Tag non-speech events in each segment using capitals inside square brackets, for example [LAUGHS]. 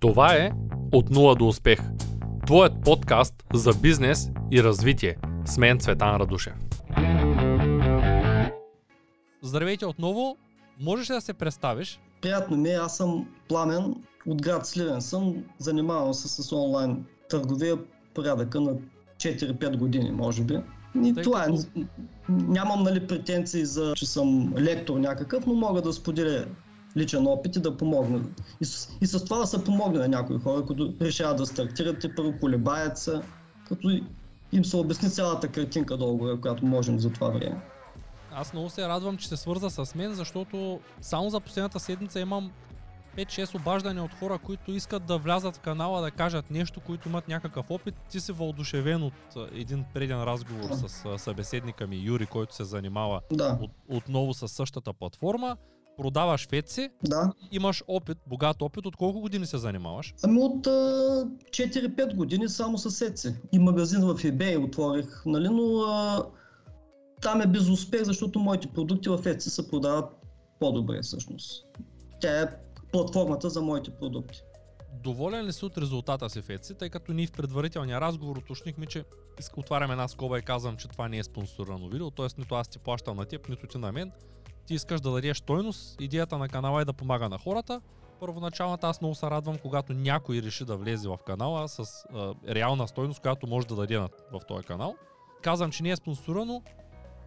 Това е От нула до успех. Твоят подкаст за бизнес и развитие. С мен Цветан Радушев. Здравейте отново. Можеш ли да се представиш? Приятно ми е, аз съм Пламен, от град Сливен съм, занимавам се с онлайн търговия порядъка на 4-5 години, може би. И Тъй това като- е. Нямам нали, претенции за, че съм лектор някакъв, но мога да споделя личен опит и да помогна. И с, и с това да се помогне на някои хора, които решават да стартират и първо колебаят се, като им се обясни цялата картинка долу, която можем за това време. Аз много се радвам, че се свърза с мен, защото само за последната седмица имам 5-6 обаждания от хора, които искат да влязат в канала, да кажат нещо, които имат някакъв опит. Ти си въодушевен от един преден разговор с събеседника ми Юри, който се занимава Да, от, отново с същата платформа. Продаваш феци, да. имаш опит, богат опит. От колко години се занимаваш? Ами от а, 4-5 години само с сеци. И магазин в eBay отворих, нали, но а, там е без успех, защото моите продукти в Etsy се продават по-добре всъщност. Тя е платформата за моите продукти. Доволен ли си от резултата си в Etsy, тъй като ние в предварителния разговор уточнихме, че отварям една скоба и казвам, че това не е спонсорирано видео, т.е. нито аз ти плащам на теб, нито ти на мен. Ти искаш да дадеш стойност, идеята на канала е да помага на хората. Първоначалната аз много се радвам, когато някой реши да влезе в канала с а, реална стойност, която може да даде в този канал. Казвам, че не е спонсорирано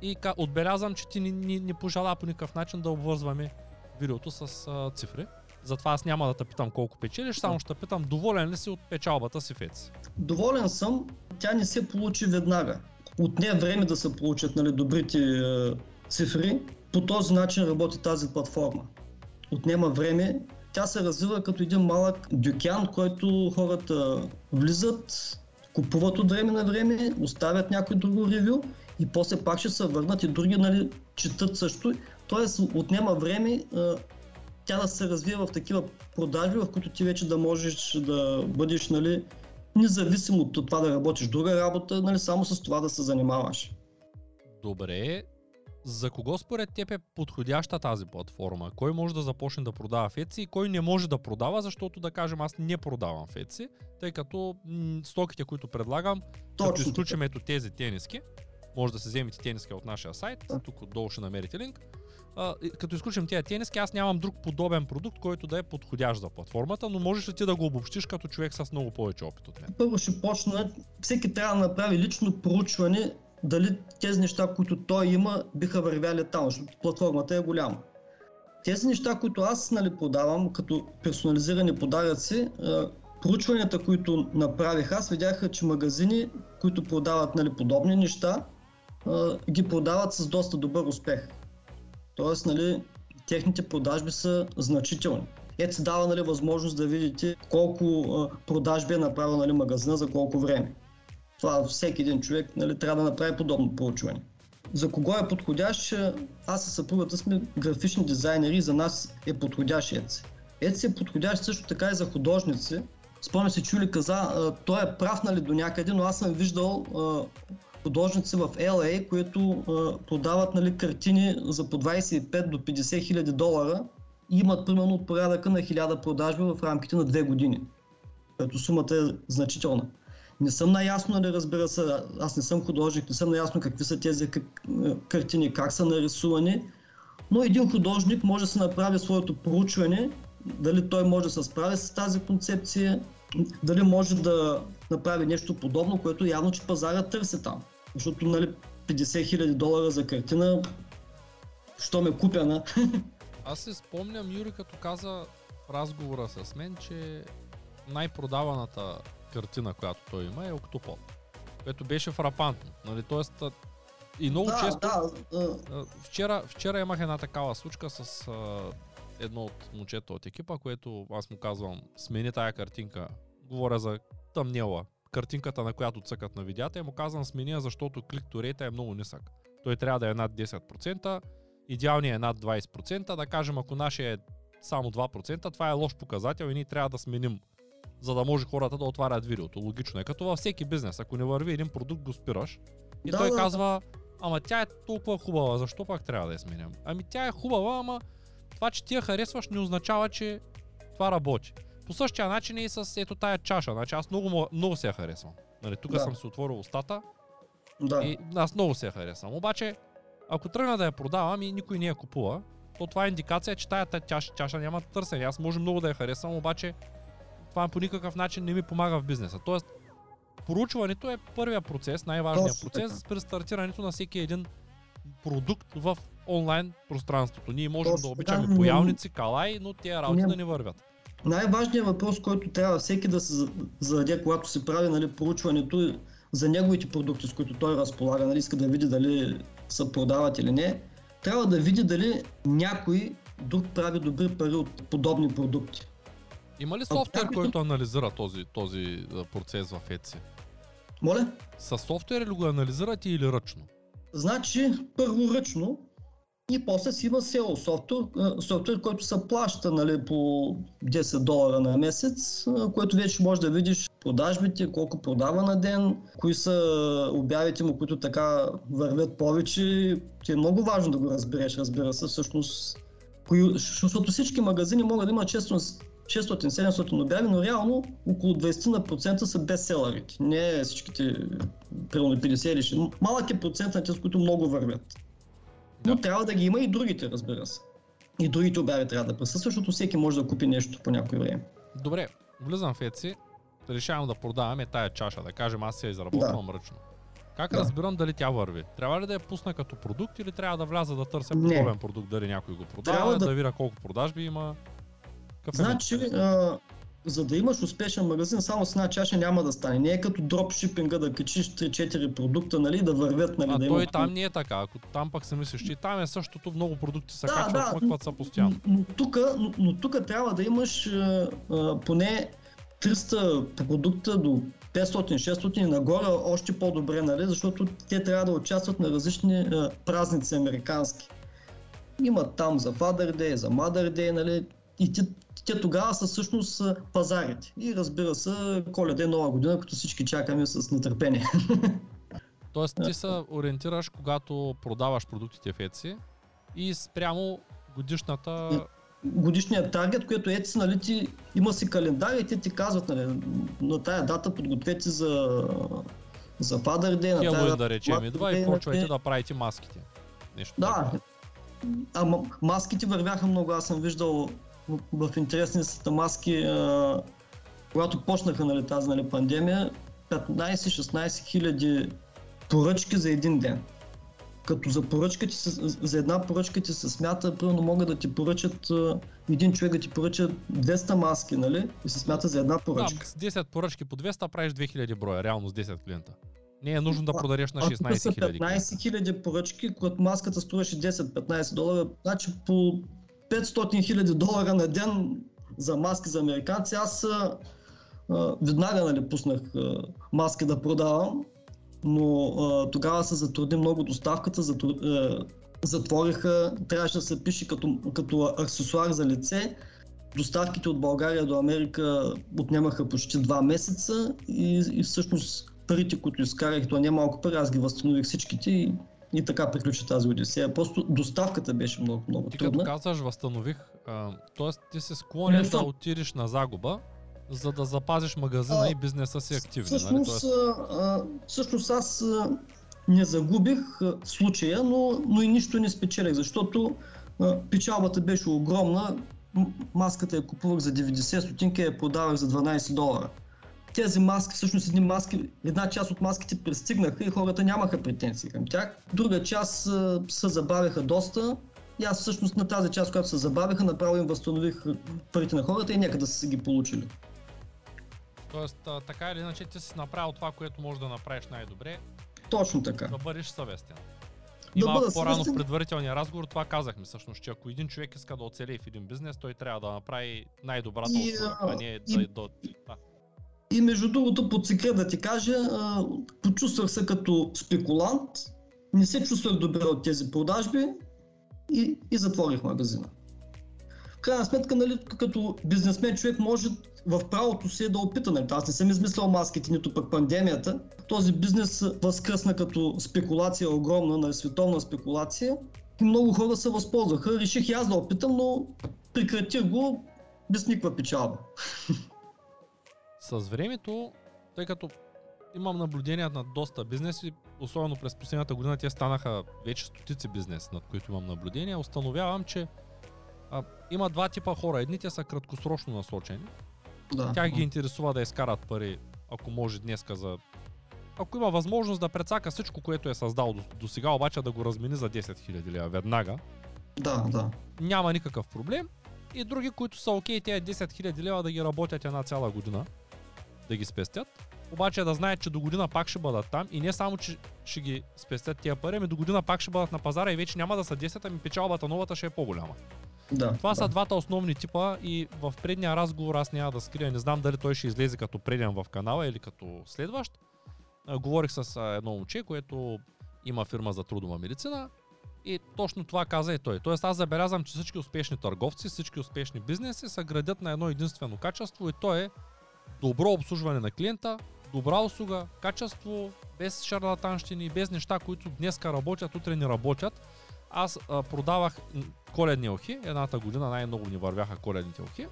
и ка- отбелязвам, че ти не, не, не пожела по никакъв начин да обвързваме видеото с а, цифри. Затова аз няма да те питам колко печелиш, само ще питам доволен ли си от печалбата си Etsy. Доволен съм, тя не се получи веднага. Отне време да се получат нали, добрите е, цифри. По този начин работи тази платформа. Отнема време. Тя се развива като един малък дюкян, който хората влизат, купуват от време на време, оставят някой друго ревю и после пак ще се върнат и други нали, четат също. Тоест отнема време тя да се развива в такива продажби, в които ти вече да можеш да бъдеш нали, независимо от това да работиш друга работа, нали, само с това да се занимаваш. Добре, за кого според теб е подходяща тази платформа? Кой може да започне да продава Etsy и кой не може да продава, защото да кажем аз не продавам Etsy, тъй като м- стоките, които предлагам, като Точно изключим ето тези тениски, може да се вземете тениски от нашия сайт, Да. тук отдолу ще намерите линк. А, като изключим тези тениски, аз нямам друг подобен продукт, който да е подходящ за платформата, но можеш ли ти да го обобщиш като човек с много повече опит от мен? Първо ще почна, всеки трябва да направи лично проучване дали тези неща, които той има, биха вървяли там, защото платформата е голяма. Тези неща, които аз нали, продавам като персонализирани подаръци, а, проучванията, които направих аз, видяха, че магазини, които продават нали, подобни неща, а, ги продават с доста добър успех. Тоест, нали, техните продажби са значителни. Ето се дава нали, възможност да видите колко а, продажби е направил нали, магазина за колко време. Това всеки един човек нали, трябва да направи подобно проучване. За кого е подходящ? А, Аз и съпругата сме графични дизайнери и за нас е подходящ Etsy. Etsy е подходящ също така и за художници. Спомня се, Чули каза, а, той е прав нали, до някъде, но аз съм виждал а, художници в LA, които продават нали, картини за по 25 до 50 хиляди долара и имат примерно от порядъка на 1000 продажби в рамките на 2 години. Като сумата е значителна. Не съм наясно, нали, разбира се, аз не съм художник, не съм наясно какви са тези е, картини, как са нарисувани, но един художник може да се направи своето проучване, дали той може да се справи с тази концепция, дали може да направи нещо подобно, което явно, че пазара търси там. Защото нали, 50 000 долара за картина, що ме купена, [LAUGHS] Аз се спомням Юри като каза в разговора с мен, че най-продаваната картина, която той има е Октопод. Което беше фрапантно. Нали? Тоест, и много да, често... да, а, а, Вчера, вчера имах една такава случка с а, едно от момчета от екипа, което аз му казвам, смени тая картинка. Говоря за тъмнела. Картинката, на която цъкат на видеята, и му казвам смени, защото клик rate е много нисък. Той трябва да е над 10%, идеалният е над 20%, да кажем ако нашия е само 2%, това е лош показател и ние трябва да сменим, за да може хората да отварят видеото. Логично е. Като във всеки бизнес, ако не върви един продукт, го спираш. И Да, той да, казва, ама тя е толкова хубава, защо пак трябва да я сменям? Ами тя е хубава, ама това, че ти я харесваш, не означава, че това работи. По същия начин е и с ето тая чаша. Значи аз много, много се я харесвам. Нали, тук Да. съм си отворил устата Да. и аз много се я харесвам. Обаче, ако тръгна да я продавам и никой не я купува, то това е индикация, че тая та- чаша, чаша няма търсене. Аз може много да я харесвам, обаче това по никакъв начин не ми помага в бизнеса. Тоест, поручването е първия процес, най-важният Точно процес при стартирането на всеки един продукт в онлайн пространството. Ние можем Точно да обичаме но- появници, калай, но тия работи Не- да не вървят. Най-важният въпрос, който трябва всеки да се за- зададе, когато се прави нали, проучването е за неговите продукти, с които той разполага, нали, иска да види дали се продават или не, трябва да види дали някой друг прави добри пари от подобни продукти. Има ли софтуер, който анализира този, този процес в Etsy? Моля? С софтуер ли го анализирате или ръчно? Значи, първо ръчно и после си има SEO софтуер, софтуер, който се плаща нали, по 10 долара на месец, което вече може да видиш продажбите, колко продава на ден, кои са обявите му, които така вървят повече. Ти е много важно да го разбереш, разбира се, всъщност. Защото всички магазини могат да имат често 600-700 обяви, но реално около 20% са бестселърите. Не всичките, примерно 50 или 60. Малък е процент на тези, с които много вървят. Но Да. трябва да ги има и другите, разбира се. И другите обяви трябва да присъстват, защото всеки може да купи нещо по някое време. Добре, влизам в Etsy, решавам да продаваме тая чаша, да кажем аз я изработвам ръчно. Как Да. разбирам дали тя върви? Трябва ли да я пусна като продукт или трябва да вляза да търся подобен продукт, дали някой го продава, Трябва да... да- да видя колко продажби има? Какъв е Значи, а, за да имаш успешен магазин, само с една чаша няма да стане. Не е като дропшипинга да качиш 3-4 продукта, нали, да вървят, нали, а да той има... там не е така. Ако там пък се мислиш, че и там е същото, много продукти се Да, качват, да, смъкват са постоянно. Но, но, тук, но, тук трябва да имаш а, а, поне 300 продукта до 500-600 и нагоре още по-добре, нали? защото те трябва да участват на различни а, празници американски. Имат там за Father Day, за Mother Day, нали? и те, те тогава са всъщност а, пазарите. И разбира се, коледа и нова година, като всички чакаме с нетърпение. [LAUGHS] Тоест ти се ориентираш, когато продаваш продуктите в Etsy и спрямо годишната... годишният таргет, което ето си, нали, ти, има си календар и те ти казват, нали, на тая дата подгответе за, за Father Day, на тая Хелоуин дата да речем идва и почвайте да правите маските. Нещо Да, такова. ама маските вървяха много, аз съм виждал в, интересни са маски, а, когато почнаха нали, тази нали, пандемия, 15-16 хиляди поръчки за един ден. Като за се, за една поръчка ти се смята, примерно могат да ти поръчат, един човек да ти поръча 200 маски, нали? И се смята за една Да, поръчка. с 10 поръчки по 200 правиш 2000 броя, реално с 10 клиента. Не е нужно да продадеш на А тук са 16 000 15 хиляди поръчки, когато маската струваше 10-15 долара, значи по 500 хиляди долара на ден за маски за американци. Аз а, веднага нали, пуснах а, маски да продавам, но а, тогава се затрудни много доставката, затру, а, затвориха, трябваше да се пише като, като аксесуар за лице. Доставките от България до Америка отнемаха почти 2 месеца и, и всъщност парите, които изкарах, то не малко пари, аз ги възстанових всичките и, и така приключи тази одисея. Просто доставката беше много, много Ти като трудна. казваш възстанових, т.е. ти си склонен Не да отидеш на загуба, за да запазиш магазина А, и бизнеса си активни. Нали? Всъщност, Тоест, а, а, всъщност аз а, не загубих а, случая, но, но и нищо не спечелих, защото а, печалбата беше огромна. Маската я купувах за 90 стотинки, я продавах за 12 долара. Тези маски, всъщност едни маски, една част от маските пристигнаха и хората нямаха претенции към тях. Друга част а, се забавиха доста. И аз всъщност на тази част, която се забавиха, направо им възстанових парите на хората и нека да са ги получили. тоест а, така или иначе ти си направил това, което можеш да направиш най-добре, Точно така. да бъдеш съвестен. Да И малко бъда по-рано в съвестен. предварителния разговор това казахме всъщност, че ако един човек иска да оцелее в един бизнес, той трябва да направи най-добрата услуга, а, не и- да, да, да. И между другото, под секрет да ти кажа, почувствах се като спекулант, не се чувствах добре от тези продажби и, и затворих магазина. В крайна сметка, нали, като бизнесмен човек може в правото си е да опита. Нали. Аз не съм измислял маските, нито пък пандемията. Този бизнес възкръсна като спекулация огромна, на световна спекулация. И много хора се възползваха. Реших и аз да опитам, но прекратих го без никаква печалба. [LAUGHS] С времето, тъй като имам наблюдения на доста бизнеси, особено през последната година те станаха вече стотици бизнес, над които имам наблюдения, установявам, че а, има два типа хора. Едните са краткосрочно насочени. Да. Тя ги интересува да изкарат пари, ако може днеска за... Ако има възможност да прецака всичко, което е създал до, до сега, обаче да го размени за 10 000 лева веднага, Да, да. няма никакъв проблем. И други, които са окей, тези 10 000 лева да ги работят една цяла година, да ги спестят. Обаче да знаят, че до година пак ще бъдат там и не само, че ще ги спестят тия пари, ами до година пак ще бъдат на пазара и вече няма да са 10, ами печалбата новата ще е по-голяма. да Това да. са двата основни типа и в предния разговор аз няма да скрия, не знам дали той ще излезе като преден в канала или като следващ. Говорих с едно момче, което има фирма за трудова медицина и точно това каза и той. Тоест аз забелязвам, че всички успешни търговци, всички успешни бизнеси се градят на едно единствено качество и то е добро обслужване на клиента, добра услуга, качество, без шарлатанщини, без неща, които днеска работят, утре не работят. Аз а, продавах коледни охи, едната година най-много ни вървяха коледните охи.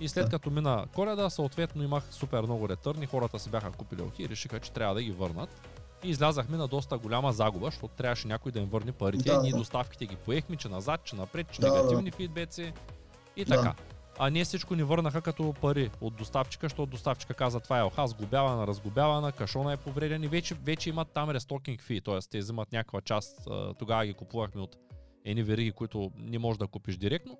И след Да. като мина коледа, съответно имах супер много ретърни, хората си бяха купили охи и решиха, че трябва да ги върнат. И излязахме на доста голяма загуба, защото трябваше някой да им върне парите. Да, Ние да. доставките ги поехме, че назад, че напред, че Да, да. негативни фидбеци и Да. така. А ние всичко ни върнаха като пари от доставчика, защото доставчика каза това е оха, сгубявана, разгубявана, кашона е повреден и вече, вече имат там рестокинг фи, т.е. те взимат някаква част, тогава ги купувахме от едни вериги, които не можеш да купиш директно.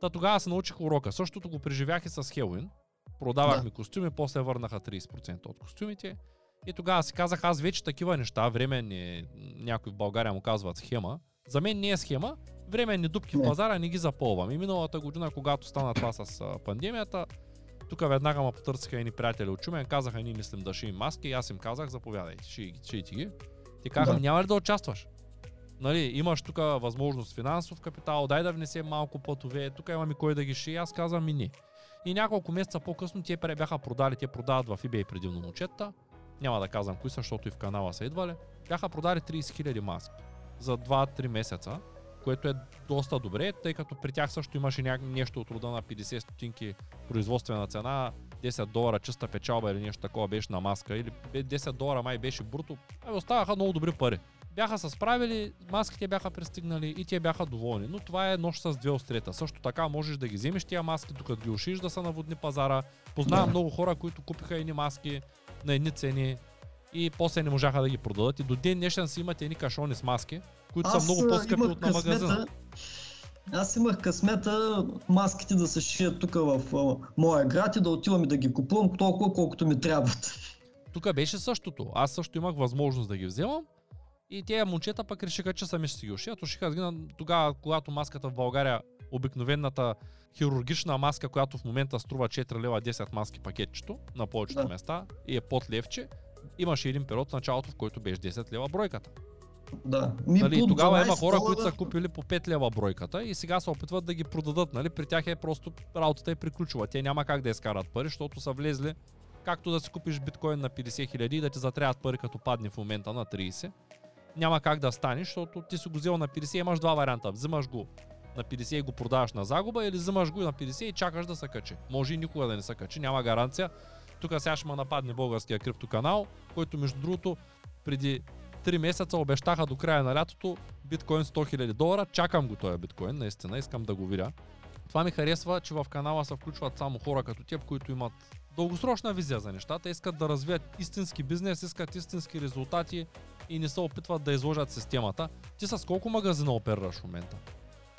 Та тогава се научих урока. Същото го преживях и с Хелуин. Продавахме костюми, после върнаха 30% от костюмите. И тогава си казах, аз вече такива неща, временни, някой в България му казват схема. За мен не е схема, временни дупки в Не. пазара не ги запълвам. И миналата година, когато стана това с пандемията, тук веднага ме потърсиха едни приятели от Чумен, казаха, ние мислим да шием маски и аз им казах, заповядайте, ши, шийте ги. Ти казвам, Да. няма ли да участваш? Нали, имаш тук възможност финансов капитал, дай да внесем малко пътове, тук имаме кой да ги шие, аз казвам и не. И няколко месеца по-късно те бяха продали, те продават в eBay предимно момчета, няма да казвам кои са, защото и в канала са идвали, бяха продали 30 000 маски за 2-3 месеца, което е доста добре, тъй като при тях също имаше ня... нещо от рода на 50 стотинки производствена цена, 10 долара чиста печалба или нещо такова беше на маска, или бе- 10 долара май беше бруто, ами оставаха много добри пари. Бяха се справили, маските бяха пристигнали и те бяха доволни. Но това е нощ с две острета. Също така можеш да ги вземеш тия маски, докато ги ушиш да са на водни пазара. Познавам Да. много хора, които купиха едни маски на едни цени и после не можаха да ги продадат. И до ден днешен си имате едни кашони с маски, които са много по-скъпи от на магазина. Аз имах късмета маските да се шият тук в а, моя град и да отивам и да ги купувам толкова колкото ми трябват. Тук беше същото. Аз също имах възможност да ги вземам. И тези момчета пък решиха, че сами ще си ги ушият. Ушиха ги тогава, когато маската в България, обикновената хирургична маска, която в момента струва 4 лева 10 маски пакетчето на повечето Да. места и е под левче, имаше един период в началото, в който беше 10 лева бройката. Да. Ми Нали, по тогава има 12 хора, които долара- са купили по 5 лева бройката и сега се опитват да ги продадат. Нали? При тях е просто работата е приключила. Те няма как да изкарат пари, защото са влезли както да си купиш биткоин на 50 хиляди и да ти затрябват пари като падне в момента на 30. Няма как да стане, защото ти си го взел на 50 имаш два варианта. Взимаш го на 50 и го продаваш на загуба или взимаш го на 50 и чакаш да се качи. Може и никога да не се качи, няма гаранция. Тук сега ще ме нападне българския криптоканал, който между другото преди 3 месеца обещаха до края на лятото биткоин 100 000 долара. Чакам го този биткоин, наистина, искам да го видя. Това ми харесва, че в канала се включват само хора като теб, които имат дългосрочна визия за нещата, искат да развият истински бизнес, искат истински резултати и не се опитват да изложат системата. Ти с колко магазина оперираш в момента?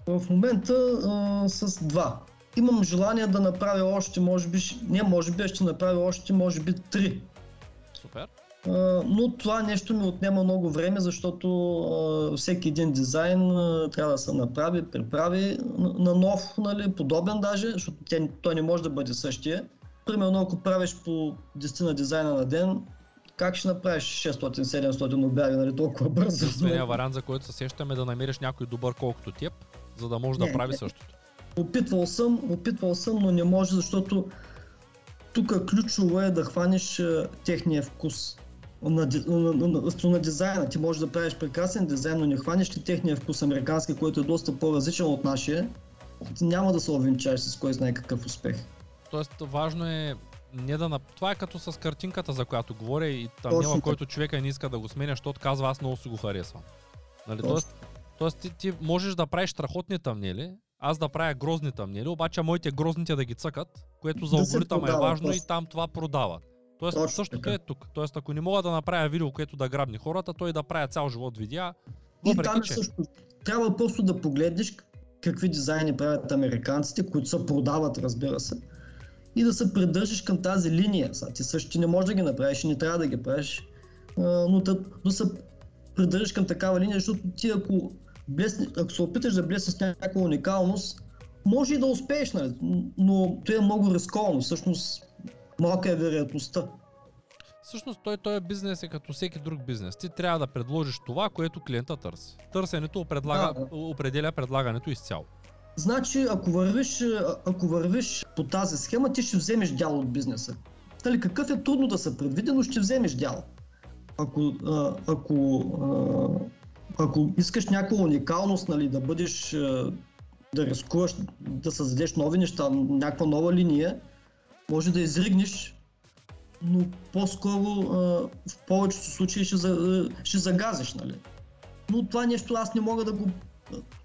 В момента а, с два. Имам желание да направя още, може би, не може би, ще направя още, може би, три. Супер. Но това нещо ми отнема много време, защото всеки един дизайн трябва да се направи, приправи на, нов, нали, подобен даже, защото той не може да бъде същия. Примерно, ако правиш по 10 на дизайна на ден, как ще направиш 600-700 обяви, нали, толкова бързо? Единственият вариант, за който се сещаме е да намериш някой добър колкото теб, за да може да Не, прави не. същото. Опитвал съм, опитвал съм, но не може, защото тук ключово е да хванеш техния вкус на, на, на, на, на дизайна. Ти можеш да правиш прекрасен дизайн, но не хванеш ли техния вкус американски, който е доста по-различен от нашия ти няма да се овенчаеш с кой знае какъв успех. Тоест, важно е не да... Това е като с картинката, за която говоря и там който човека не иска да го сменя, защото казва аз много си го харесвам. Нали? Тоест, тоест ти, ти можеш да правиш страхотни тъмнели, аз да правя грозни тъмнели, обаче моите грозните да ги цъкат, което за алгоритъма е важно точно. и там това продават. Тоест точно същото така. е тук. Тоест ако не мога да направя видео, което да грабни хората, той да правя цял живот видеа. И там че... също. Трябва просто да погледнеш какви дизайни правят американците, които се продават, разбира се. И да се придържиш към тази линия. Са, ти също ти не можеш да ги направиш и не трябва да ги правиш. но да, да се придържаш към такава линия, защото ти ако, блесне, ако се опиташ да блеснеш с някаква уникалност, може и да успееш, нали? но това е много рисковано. Всъщност малка е вероятността. Всъщност той, той е бизнес е като всеки друг бизнес. Ти трябва да предложиш това, което клиента търси. Търсенето предлага, да, да. определя предлагането изцяло. Значи, ако вървиш, ако вървиш по тази схема, ти ще вземеш дял от бизнеса. Нали, какъв е трудно да се предвиди, но ще вземеш дял. Ако, ако, ако искаш някаква уникалност, нали, да бъдеш, да рискуваш, да създадеш нови неща, някаква нова линия, може да изригнеш, но по-скоро в повечето случаи ще, ще загазиш, нали? Но това нещо аз не мога да го...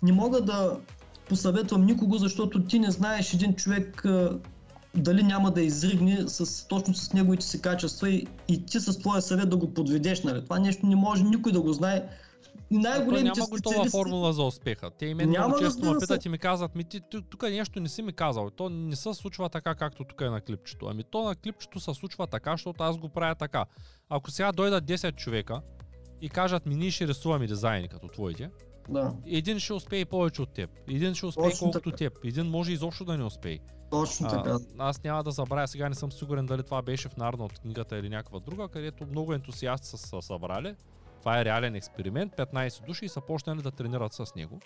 Не мога да посъветвам никого, защото ти не знаеш един човек дали няма да изригне с, точно с неговите си качества и, и ти с твоя съвет да го подведеш. Нали? Това нещо не може никой да го знае. И най-големите няма готова формула за успеха. Те и мен много често ме питат и ми казват, ми ти тук нещо не си ми казал. То не се случва така, както тук е на клипчето. Ами то на клипчето се случва така, защото аз го правя така. Ако сега дойдат 10 човека и кажат ми, ние ще рисуваме дизайни като твоите, да. Един ще успее повече от теб. Един ще успее Точно колкото така. теб. Един може изобщо да не успее. Точно а, така. Аз няма да забравя, сега не съм сигурен дали това беше в Нарна от книгата или някаква друга, където много ентусиасти са се събрали. Това е реален експеримент, 15 души и са почнали да тренират с него.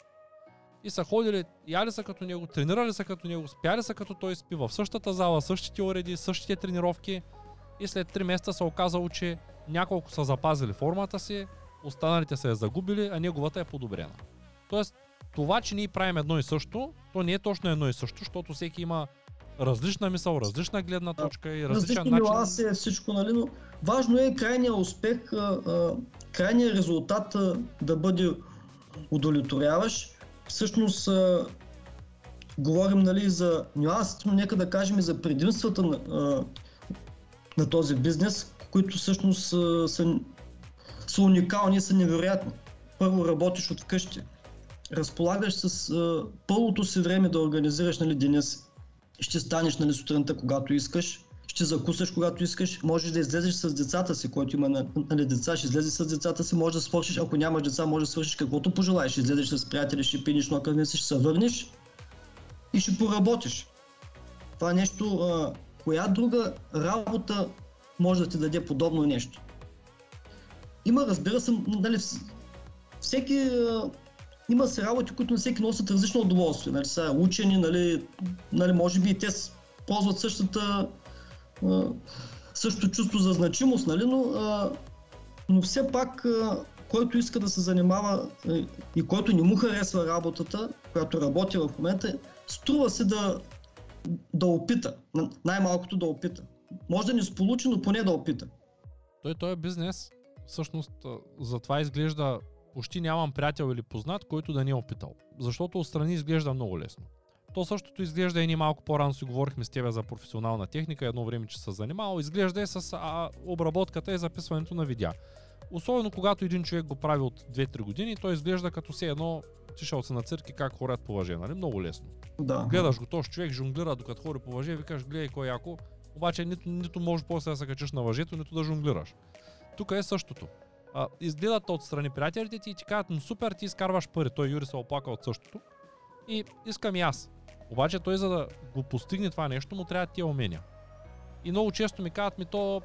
И са ходили, яли са като него, тренирали са като него, спяли са като той спи в същата зала, същите уреди, същите тренировки. И след 3 месеца се оказало, че няколко са запазили формата си, останалите са я загубили, а неговата е подобрена. Тоест, това, че ние правим едно и също, то не е точно едно и също, защото всеки има различна мисъл, различна гледна точка и различен Различни начин. Различни е всичко, нали, но важно е крайния успех, крайният резултат да бъде удовлетворяващ. Всъщност, говорим нали, за нюансите, но нека да кажем и за предимствата на, на този бизнес, които всъщност са са уникални и са невероятни. Първо работиш от вкъщи. Разполагаш с а, пълното си време да организираш нали, деня си. Ще станеш нали, сутринта, когато искаш. Ще закусаш, когато искаш. Можеш да излезеш с децата си, който има нали, деца. Ще излезеш с децата си, може да свършиш. Ако нямаш деца, може да свършиш каквото пожелаеш. Ще излезеш с приятели, ще пинеш, но ако си, ще се върнеш и ще поработиш. Това нещо, а, коя друга работа може да ти даде подобно нещо? Има, разбира се, нали, всеки има се работи, които на всеки носят различно удоволствие. Нали, са учени, нали, нали, може би и те ползват същата, същото чувство за значимост, нали, но, но все пак който иска да се занимава и който не му харесва работата, която работи в момента, струва се да, да опита. Най-малкото да опита. Може да не сполучи, но поне да опита. Той, той е бизнес всъщност затова изглежда почти нямам приятел или познат, който да не е опитал. Защото отстрани изглежда много лесно. То същото изглежда и ни малко по-рано си говорихме с тебе за професионална техника, едно време, че се занимавал. Изглежда и с а, обработката и записването на видеа. Особено когато един човек го прави от 2-3 години, той изглежда като все едно тишал се на църкви как хорят по въже, нали? Много лесно. Да. Гледаш го, този човек жонглира докато хори по въже, викаш, гледай кой яко, обаче нито, нито можеш после да се качиш на въжето, нито да жонглираш. Тук е същото. А, изгледат отстрани приятелите ти и ти казват, но супер, ти изкарваш пари. Той Юри се оплака от същото. И искам и аз. Обаче той за да го постигне това нещо, му трябва тия умения. И много често ми казват ми то,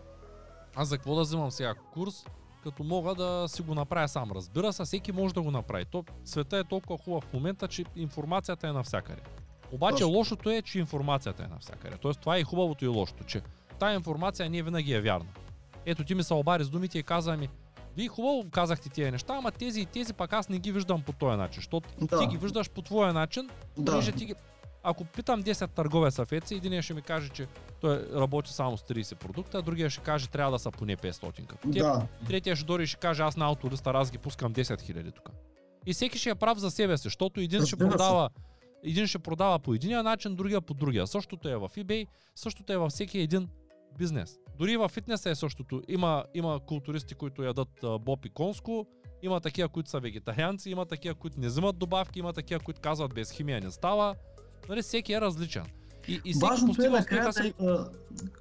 аз за какво да взимам сега курс, като мога да си го направя сам. Разбира се, всеки може да го направи. То, света е толкова хубав в момента, че информацията е навсякъде. Обаче Точно. лошото е, че информацията е навсякъде. Тоест това е и хубавото и лошото, че тая информация не винаги е вярна. Ето ти ми се обари с думите и каза ми, вие хубаво казахте тия неща, ама тези и тези пак аз не ги виждам по този начин, защото да. ти ги виждаш по твоя начин, да. понеже ти ги... ако питам 10 търговеца в Etsy, един ще ми каже, че той работи само с 30 продукта, а другия ще каже, трябва да са поне 500. Като теб. Да. Третия ще дори ще каже, аз на ауториста раз ги пускам 10 000 тук. И всеки ще е прав за себе си, защото един ще Разбира продава един ще продава по единия начин, другия по другия. Същото е в eBay, същото е във всеки един бизнес. Дори и в фитнеса е същото. Има, има културисти, които ядат а, боб и конско, има такива, които са вегетарианци, има такива, които не взимат добавки, има такива, които казват без химия не става. Нали, всеки е различен. И, и Важното е, накрая, си. да,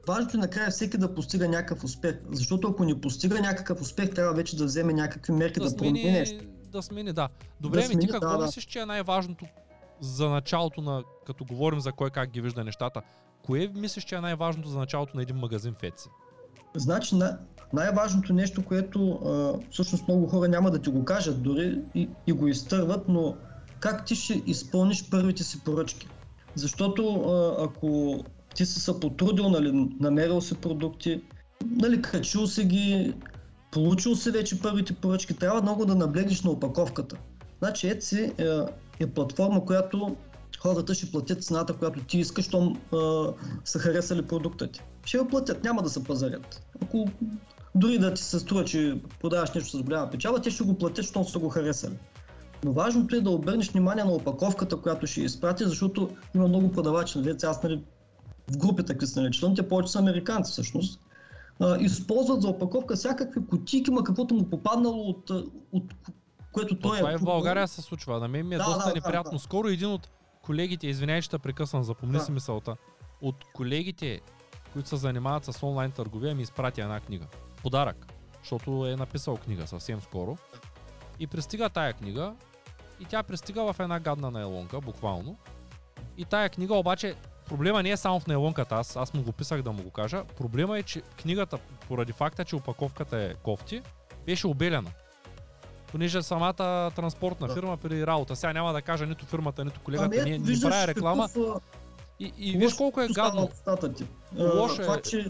важното е накрая всеки да постига някакъв успех. Защото ако не постига някакъв успех, трябва вече да вземе някакви мерки да, да промени смени, нещо. да смени, да. Добре, Да ми ти смени, какво да, да. мислиш, че е най-важното за началото на, като говорим за кой как ги вижда нещата, кое мислиш, че е най-важното за началото на един магазин в Etsy? Значи на, най-важното нещо, което всъщност много хора няма да ти го кажат дори и, и го изтърват, но как ти ще изпълниш първите си поръчки. Защото ако ти си се потрудил, нали, намерил си продукти, нали, качил си ги, получил си вече първите поръчки, трябва много да наблегнеш на опаковката. Значи Etsy е, е платформа, която хората ще платят цената, която ти искаш, щом а, са харесали продукта ти. Ще я платят, няма да се пазарят. Ако дори да ти се струва, че продаваш нещо с голяма печала, те ще го платят, щом са го харесали. Но важното е да обърнеш внимание на опаковката, която ще изпрати, защото има много продавачи. Нали, аз нали, в групите, какви са наричани, те повече са американци всъщност. А, използват за опаковка всякакви кутийки, ма каквото му попаднало от, от което той Това е. и в купил. България се случва. На мен ми е Да, доста да, да, неприятно. да. Скоро един от колегите, извинявай, ще те прекъсвам, запомни Да. си мисълта. От колегите, които се занимават с онлайн търговия, ми изпрати една книга. Подарък. Защото е написал книга съвсем скоро. И пристига тая книга. И тя пристига в една гадна найлонка, буквално. И тая книга обаче, проблема не е само в найлонката, аз, аз му го писах да му го кажа. Проблема е, че книгата, поради факта, че опаковката е кофти, беше обелена. Понеже самата транспортна Да. фирма при работа, сега няма да кажа нито фирмата, нито колегата, Ами, не, не правя реклама. какъв, И, и виж колко е гадно. Лошо А, това, е. че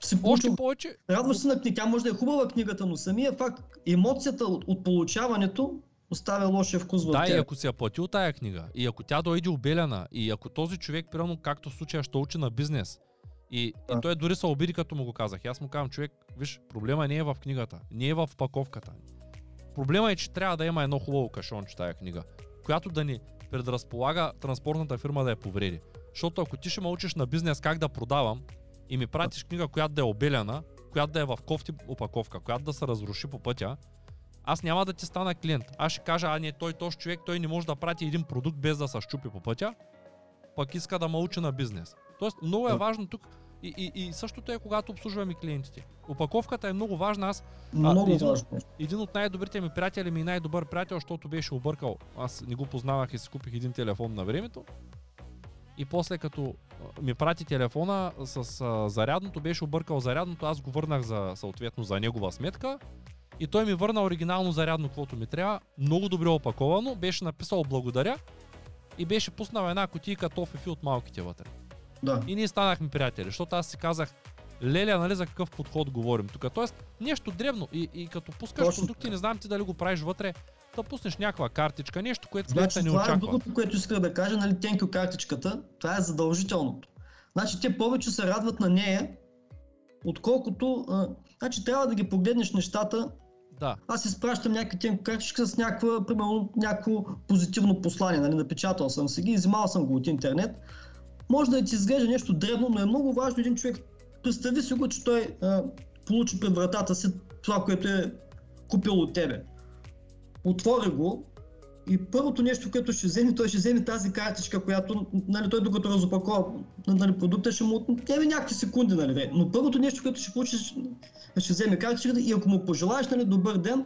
си Още получил повече, Радваш се на книга, тя може да е хубава книгата, но самия факт, емоцията от, от получаването оставя лошия вкус в Да, и теб. ако си я платил тая книга, и ако тя дойде обелена, и ако този човек, примерно, както в случая, ще учи на бизнес, и, и Да. той дори се обиди, като му го казах. И Аз му казвам, човек, виж, проблема не е в книгата, не е в паковката. Проблема е, че трябва да има едно хубаво кашонче тая книга, която да ни предразполага транспортната фирма да я повреди. Защото ако ти ще ме учиш на бизнес как да продавам и ми пратиш книга, която да е обелена, която да е в кофти опаковка, която да се разруши по пътя, аз няма да ти стана клиент. Аз ще кажа, а не, той този човек, той не може да прати един продукт без да се щупи по пътя, пък иска да ме учи на бизнес. Тоест, много е важно тук и, и, и същото е, когато обслужваме клиентите. Опаковката е много важна. Аз Много един- важно. един от най-добрите ми приятели ми и най-добър приятел, защото беше объркал. Аз не го познавах и си купих един телефон на времето. И после като а, ми прати телефона с а, зарядното, беше объркал зарядното, аз го върнах за, съответно за негова сметка. И той ми върна оригинално зарядно, каквото ми трябва. Много добре опаковано, беше написал благодаря и беше пуснал една кутийка тофефи от малките вътре. Да. И ние станахме приятели, защото аз си казах, Леля, нали за какъв подход говорим тук? Тоест, нещо древно и, и като пускаш Точно продукти, не знам ти дали го правиш вътре, да пуснеш някаква картичка, нещо, което Значи не това е очаква. другото, което исках да кажа, нали, you картичката, това е задължителното. Значи те повече се радват на нея, отколкото, а, значи трябва да ги погледнеш нещата. Да, Аз изпращам някакви картички с някаква, примерно, някакво позитивно послание, нали, напечатал съм си ги, измал съм го от интернет. Може да ти изглежда нещо древно, но е много важно един човек, представи си го, че той а, получи пред вратата си това, което е купил от тебе. Отвори го и първото нещо, което ще вземе, той ще вземе тази картичка, която нали, той докато разопакова нали, продукта, ще му отнеме някакви секунди, нали, но първото нещо, което ще получи, ще, вземе картичката и ако му пожелаеш нали, добър ден,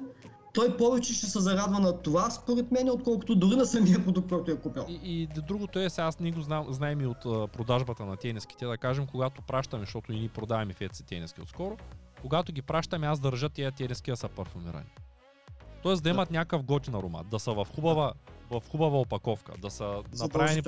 той повече ще се зарадва на това, според мен, отколкото дори на самия продукт, който е купил. и, и другото е, сега аз ние го знам, знаем и от а, продажбата на тениските, да кажем, когато пращаме, защото и ние продаваме Etsy тениски отскоро, когато ги пращаме, аз държа тия тениски да са парфумирани. Тоест да Да. имат някакъв готин аромат, да са в хубава, в хубава опаковка, да са направени.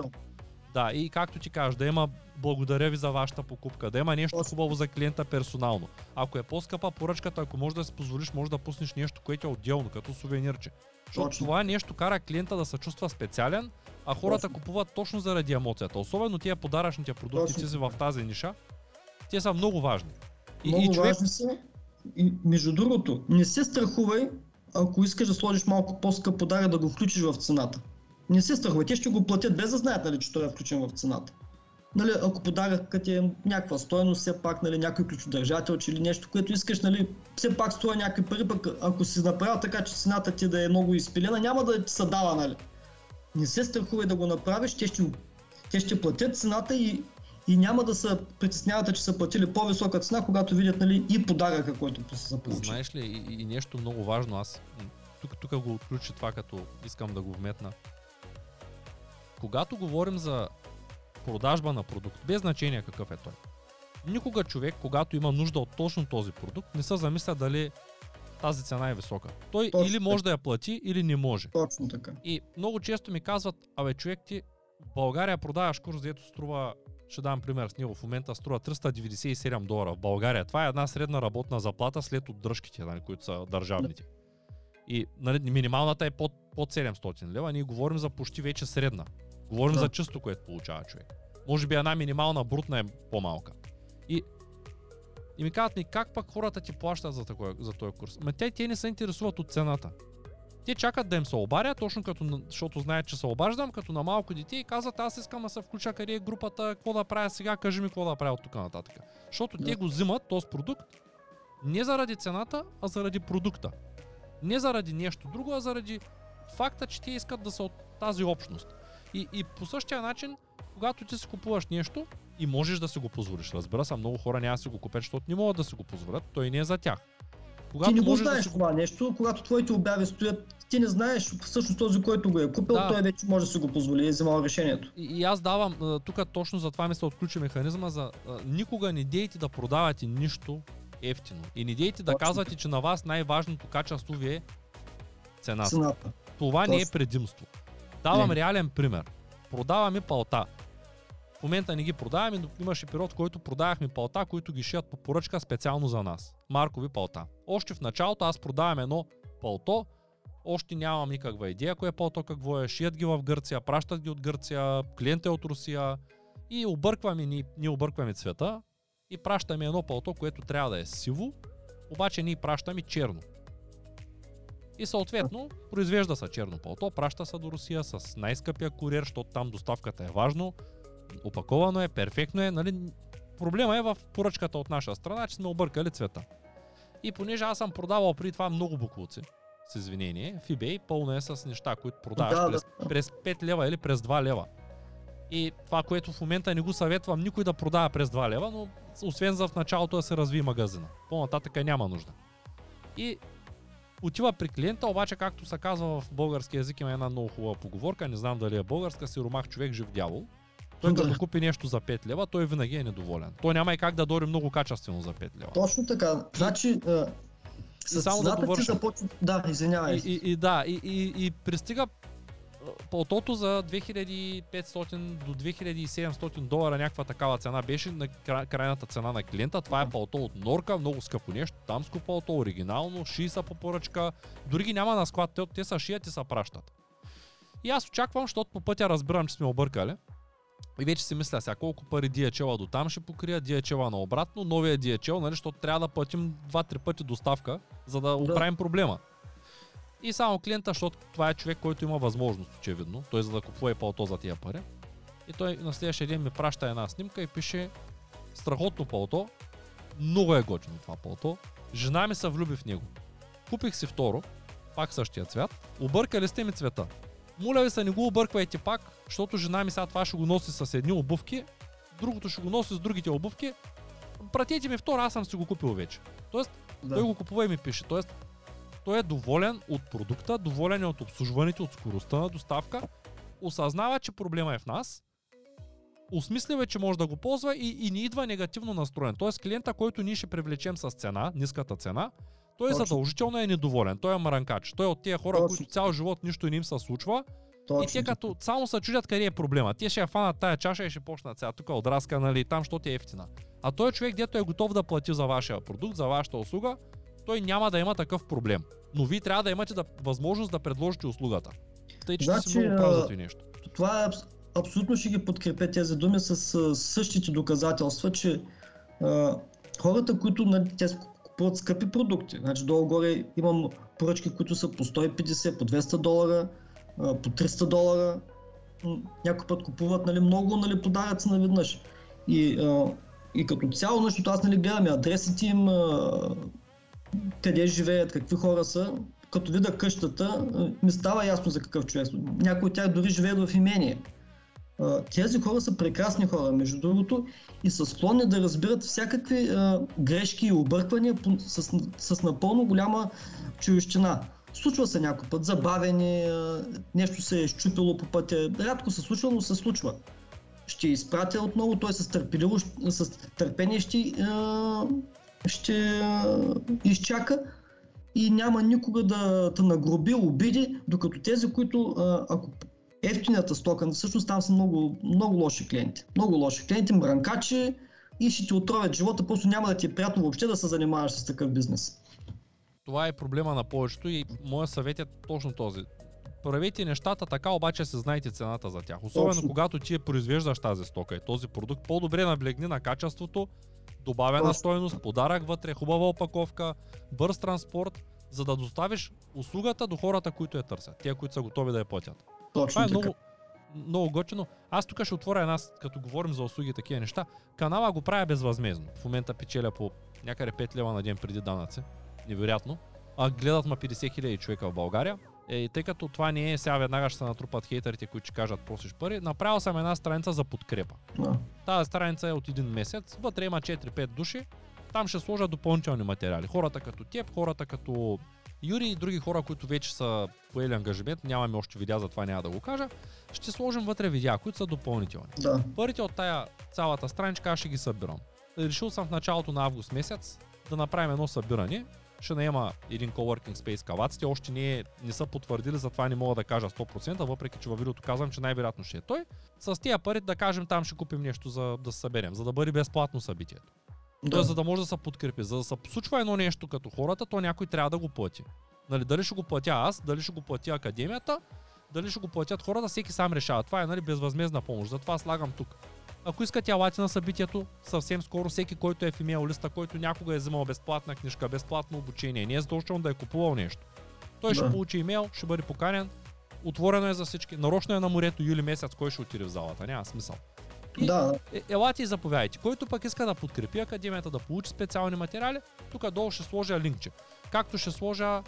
Да, и както ти кажеш, да има благодаря ви за вашата покупка, да има нещо хубаво за клиента персонално. Ако е по-скъпа поръчката, ако можеш да си позволиш, може да пуснеш нещо, което е отделно, като сувенирче. Защото Точно. това нещо кара клиента да се чувства специален, а хората Точно. купуват точно заради емоцията. Особено тия подаръчните продукти, Точно така. в тази ниша, те са много важни. И, Много и човек, важни са. И, между другото, не се страхувай, ако искаш да сложиш малко по-скъп подарък, да го включиш в цената. Не се страхувай, те ще го платят без да знаят, нали, че той е включен в цената. Нали, ако подаръкът е някаква стоеност, все пак нали, някой ключодържател или нещо, което искаш, нали, все пак струва някакви пари, пък ако си направил така, че цената ти да е много изпилена, няма да ти се дава, нали. Не се страхувай да го направиш, те ще, те ще платят цената и, и няма да се притесняват, че са платили по-висока цена, когато видят нали, и подаръка, който са получили. знаеш ли, и, и нещо много важно, аз тук, тук го отключи това, като искам да го вметна. Когато говорим за продажба на продукт, без значение какъв е той, никога човек, когато има нужда от точно този продукт, не се замисля дали тази цена е висока. Той Точно или може да я плати, или не може. Точно така. И много често ми казват, абе човек ти в България продаваш курс, дето струва, ще дам пример с него, в момента струва 397 долара в България. Това е една средна работна заплата след отдръжките, нали, които са държавните. И нали, минималната е под, под 700 лева, ние говорим за почти вече средна. Говорим Да. за чисто, което получава човек. Може би една минимална брутна е по-малка. И, и ми казват ми, как пък хората ти плащат за, такой, за този курс? Ма те, те не се интересуват от цената. Те чакат да им се обаря, точно като, защото знаят, че се обаждам, като на малко дете и казват, аз искам да се включа къде е групата, какво да правя сега, кажи ми какво да правя от тук нататък. Защото те го взимат, този продукт, не заради цената, а заради продукта. Не заради нещо друго, а заради факта, че те искат да са от тази общност. И, и по същия начин, когато ти си купуваш нещо и можеш да си го позволиш, разбира се, много хора няма да си го купят, защото не могат да си го позволят, той не е за тях. Когато ти не го знаеш да си това нещо, когато твоите обяви стоят, ти не знаеш всъщност този, който го е купил, Да. той вече може да си го позволи и е вземал решението. И, и аз давам, тук точно за това ми се отключи механизма за никога не дейте да продавате нищо ефтино. И не дейте да Точно казвате, че на вас най-важното качество ви е цената. Цената. Това не е Точно. предимство. Давам Не. реален пример. Продаваме палта. В момента не ги продаваме, но имаше период, който продавахме палта, които ги шият по поръчка специално за нас. Маркови палта. Още в началото аз продавам едно палто, още нямам никаква идея кое е палто, какво е. Шият ги в Гърция, пращат ги от Гърция, клиент е от Русия и объркваме, ние, ние объркваме цвета и пращаме едно палто, което трябва да е сиво, обаче ние пращаме черно. И съответно, произвежда се черно палто, праща се до Русия с най-скъпия куриер, защото там доставката е важно, опаковано е, перфектно е, нали? Проблема е в поръчката от наша страна, че сме объркали цвета. И понеже аз съм продавал преди това много буклуци, с извинение, в eBay пълно е с неща, които продаваш Да, да. през, през 5 лева или през 2 лева. И това, което в момента не го съветвам никой да продава през 2 лева, но освен за в началото да се разви магазина. По-нататък няма нужда. И отива при клиента, обаче както се казва в български язик има една много хубава поговорка, не знам дали е българска, сиромах човек жив дявол. Той Да. като купи нещо за 5 лева, той винаги е недоволен. Той няма и как да дори много качествено за 5 лева. Точно така. Значи, а, с само да ти довърша. започва... Да, извинявай. И, и, и да, и, и, и пристига а, пълтото за 2500 до 2700 долара, някаква такава цена беше на кра- крайната цена на клиента. Това е пълто от Норка, много скъпо нещо, тамско пълто, оригинално, ши са по поръчка, дори ги няма на склад, те, те са шият и са пращат. И аз очаквам, защото по пътя разбирам, че сме объркали. И вече си мисля сега колко пари DHL до там ще покрия, DHL на обратно, новия DHL, нали, защото трябва да платим 2-3 пъти доставка, за да, Да. оправим проблема. И само клиента, защото това е човек, който има възможност, очевидно, той за да купува и палто за тия пари. И той на следващия ден ми праща една снимка и пише страхотно палто, много е готино това палто, жена ми се влюби в него. Купих си второ, пак същия цвят, объркали сте ми цвета. Моля ви се, не го обърквайте пак, защото жена ми сега това ще го носи с едни обувки, другото ще го носи с другите обувки. Пратете ми второ, аз съм си го купил вече. Тоест, да. той го купува и ми пише. Тоест, той е доволен от продукта, доволен е от обслужването, от скоростта на доставка, осъзнава, че проблема е в нас, осмислива, е, че може да го ползва и, и не идва негативно настроен. Тоест, клиента, който ние ще привлечем с цена, ниската цена, той Точно. задължително е недоволен. Той е маранкач. Той е от тия хора, Точно. които цял живот нищо не им се случва. Точно и те като само се чудят къде е проблема. Те ще я фанат тая чаша и ще почнат сега тук отраска, нали, там, защото е ефтина. А той човек, дето е готов да плати за вашия продукт, за вашата услуга, той няма да има такъв проблем. Но вие трябва да имате да, възможност да предложите услугата. Тъй, че Значи, си много прав за нещо. Това е абс- абсолютно ще ги подкрепя тези думи с а, същите доказателства, че а, хората, които нали, те с- купуват скъпи продукти, значи долу-горе имам поръчки, които са по 150, по 200 долара, по 300 долара, някой път купуват нали, много нали, подаръци наведнъж. И, и като цяло, защото аз нали, гледам адресите им, къде живеят, какви хора са, като видя къщата, ми става ясно за какъв човек. са. Някои от тях дори живеят в имение. Тези хора са прекрасни хора, между другото, и са склонни да разбират всякакви а, грешки и обърквания с, с напълно голяма човещина. Случва се някой път, забавени, а, нещо се е щупило по пътя. Рядко се случва, но се случва. Ще изпратя отново, той с търпеливо, с търпение ще, а, ще а, изчака и няма никога да те нагроби, обиди, докато тези, които ако ефтината стока, всъщност там са много, много лоши клиенти. Много лоши клиенти, мранкачи и ще ти отровят живота, просто няма да ти е приятно въобще да се занимаваш с такъв бизнес. Това е проблема на повечето и моят съвет е точно този. Правете нещата така, обаче се знаете цената за тях. Особено Точно. когато ти я произвеждаш тази стока и този продукт, по-добре наблегни на качеството, добавена Точно. стойност, подарък вътре, хубава опаковка, бърз транспорт, за да доставиш услугата до хората, които я търсят. Те, които са готови да я платят. Това Точно е така. много, много готино. Аз тук ще отворя една, като говорим за услуги и такива неща. Канала го правя безвъзмезно. В момента печеля по някъде 5 лева на ден преди данъци. Невероятно. А гледат ма 50 хиляди човека в България. Е, и тъй като това не е сега веднага ще се натрупат хейтерите, които ще кажат просиш пари, направил съм една страница за подкрепа. Да. Тази страница е от един месец, вътре има 4-5 души, там ще сложа допълнителни материали. Хората като теб, хората като Юри и други хора, които вече са поели ангажимент, нямаме още видеа, затова няма да го кажа, ще сложим вътре видеа, които са допълнителни. да. Парите от тая цялата страничка аз ще ги събирам. Решил съм в началото на август месец да направим едно събиране. Ще наема един coworking space каваците, още не, не са потвърдили, затова не мога да кажа 100%, въпреки че във видеото казвам, че най-вероятно ще е той. С тия пари да кажем там ще купим нещо за да се съберем, за да бъде безплатно събитието. Да. Тоест, за да може да се подкрепи. За да се случва едно нещо като хората, то някой трябва да го плати. Нали, дали ще го платя аз, дали ще го платя академията, дали ще го платят хората, всеки сам решава. Това е нали, безвъзмезна помощ, затова слагам тук. Ако искате елате на събитието, съвсем скоро всеки, който е в имейл листа, който някога е взимал безплатна книжка, безплатно обучение, не е задължително да е купувал нещо. Той ще Да. получи имейл, ще бъде поканен, отворено е за всички. Нарочно е на морето юли месец, кой ще отиде в залата, няма смисъл. И Да, е, елате и заповядайте. Който пък иска да подкрепи академията, да получи специални материали, тук долу ще сложа линкче. Както ще сложа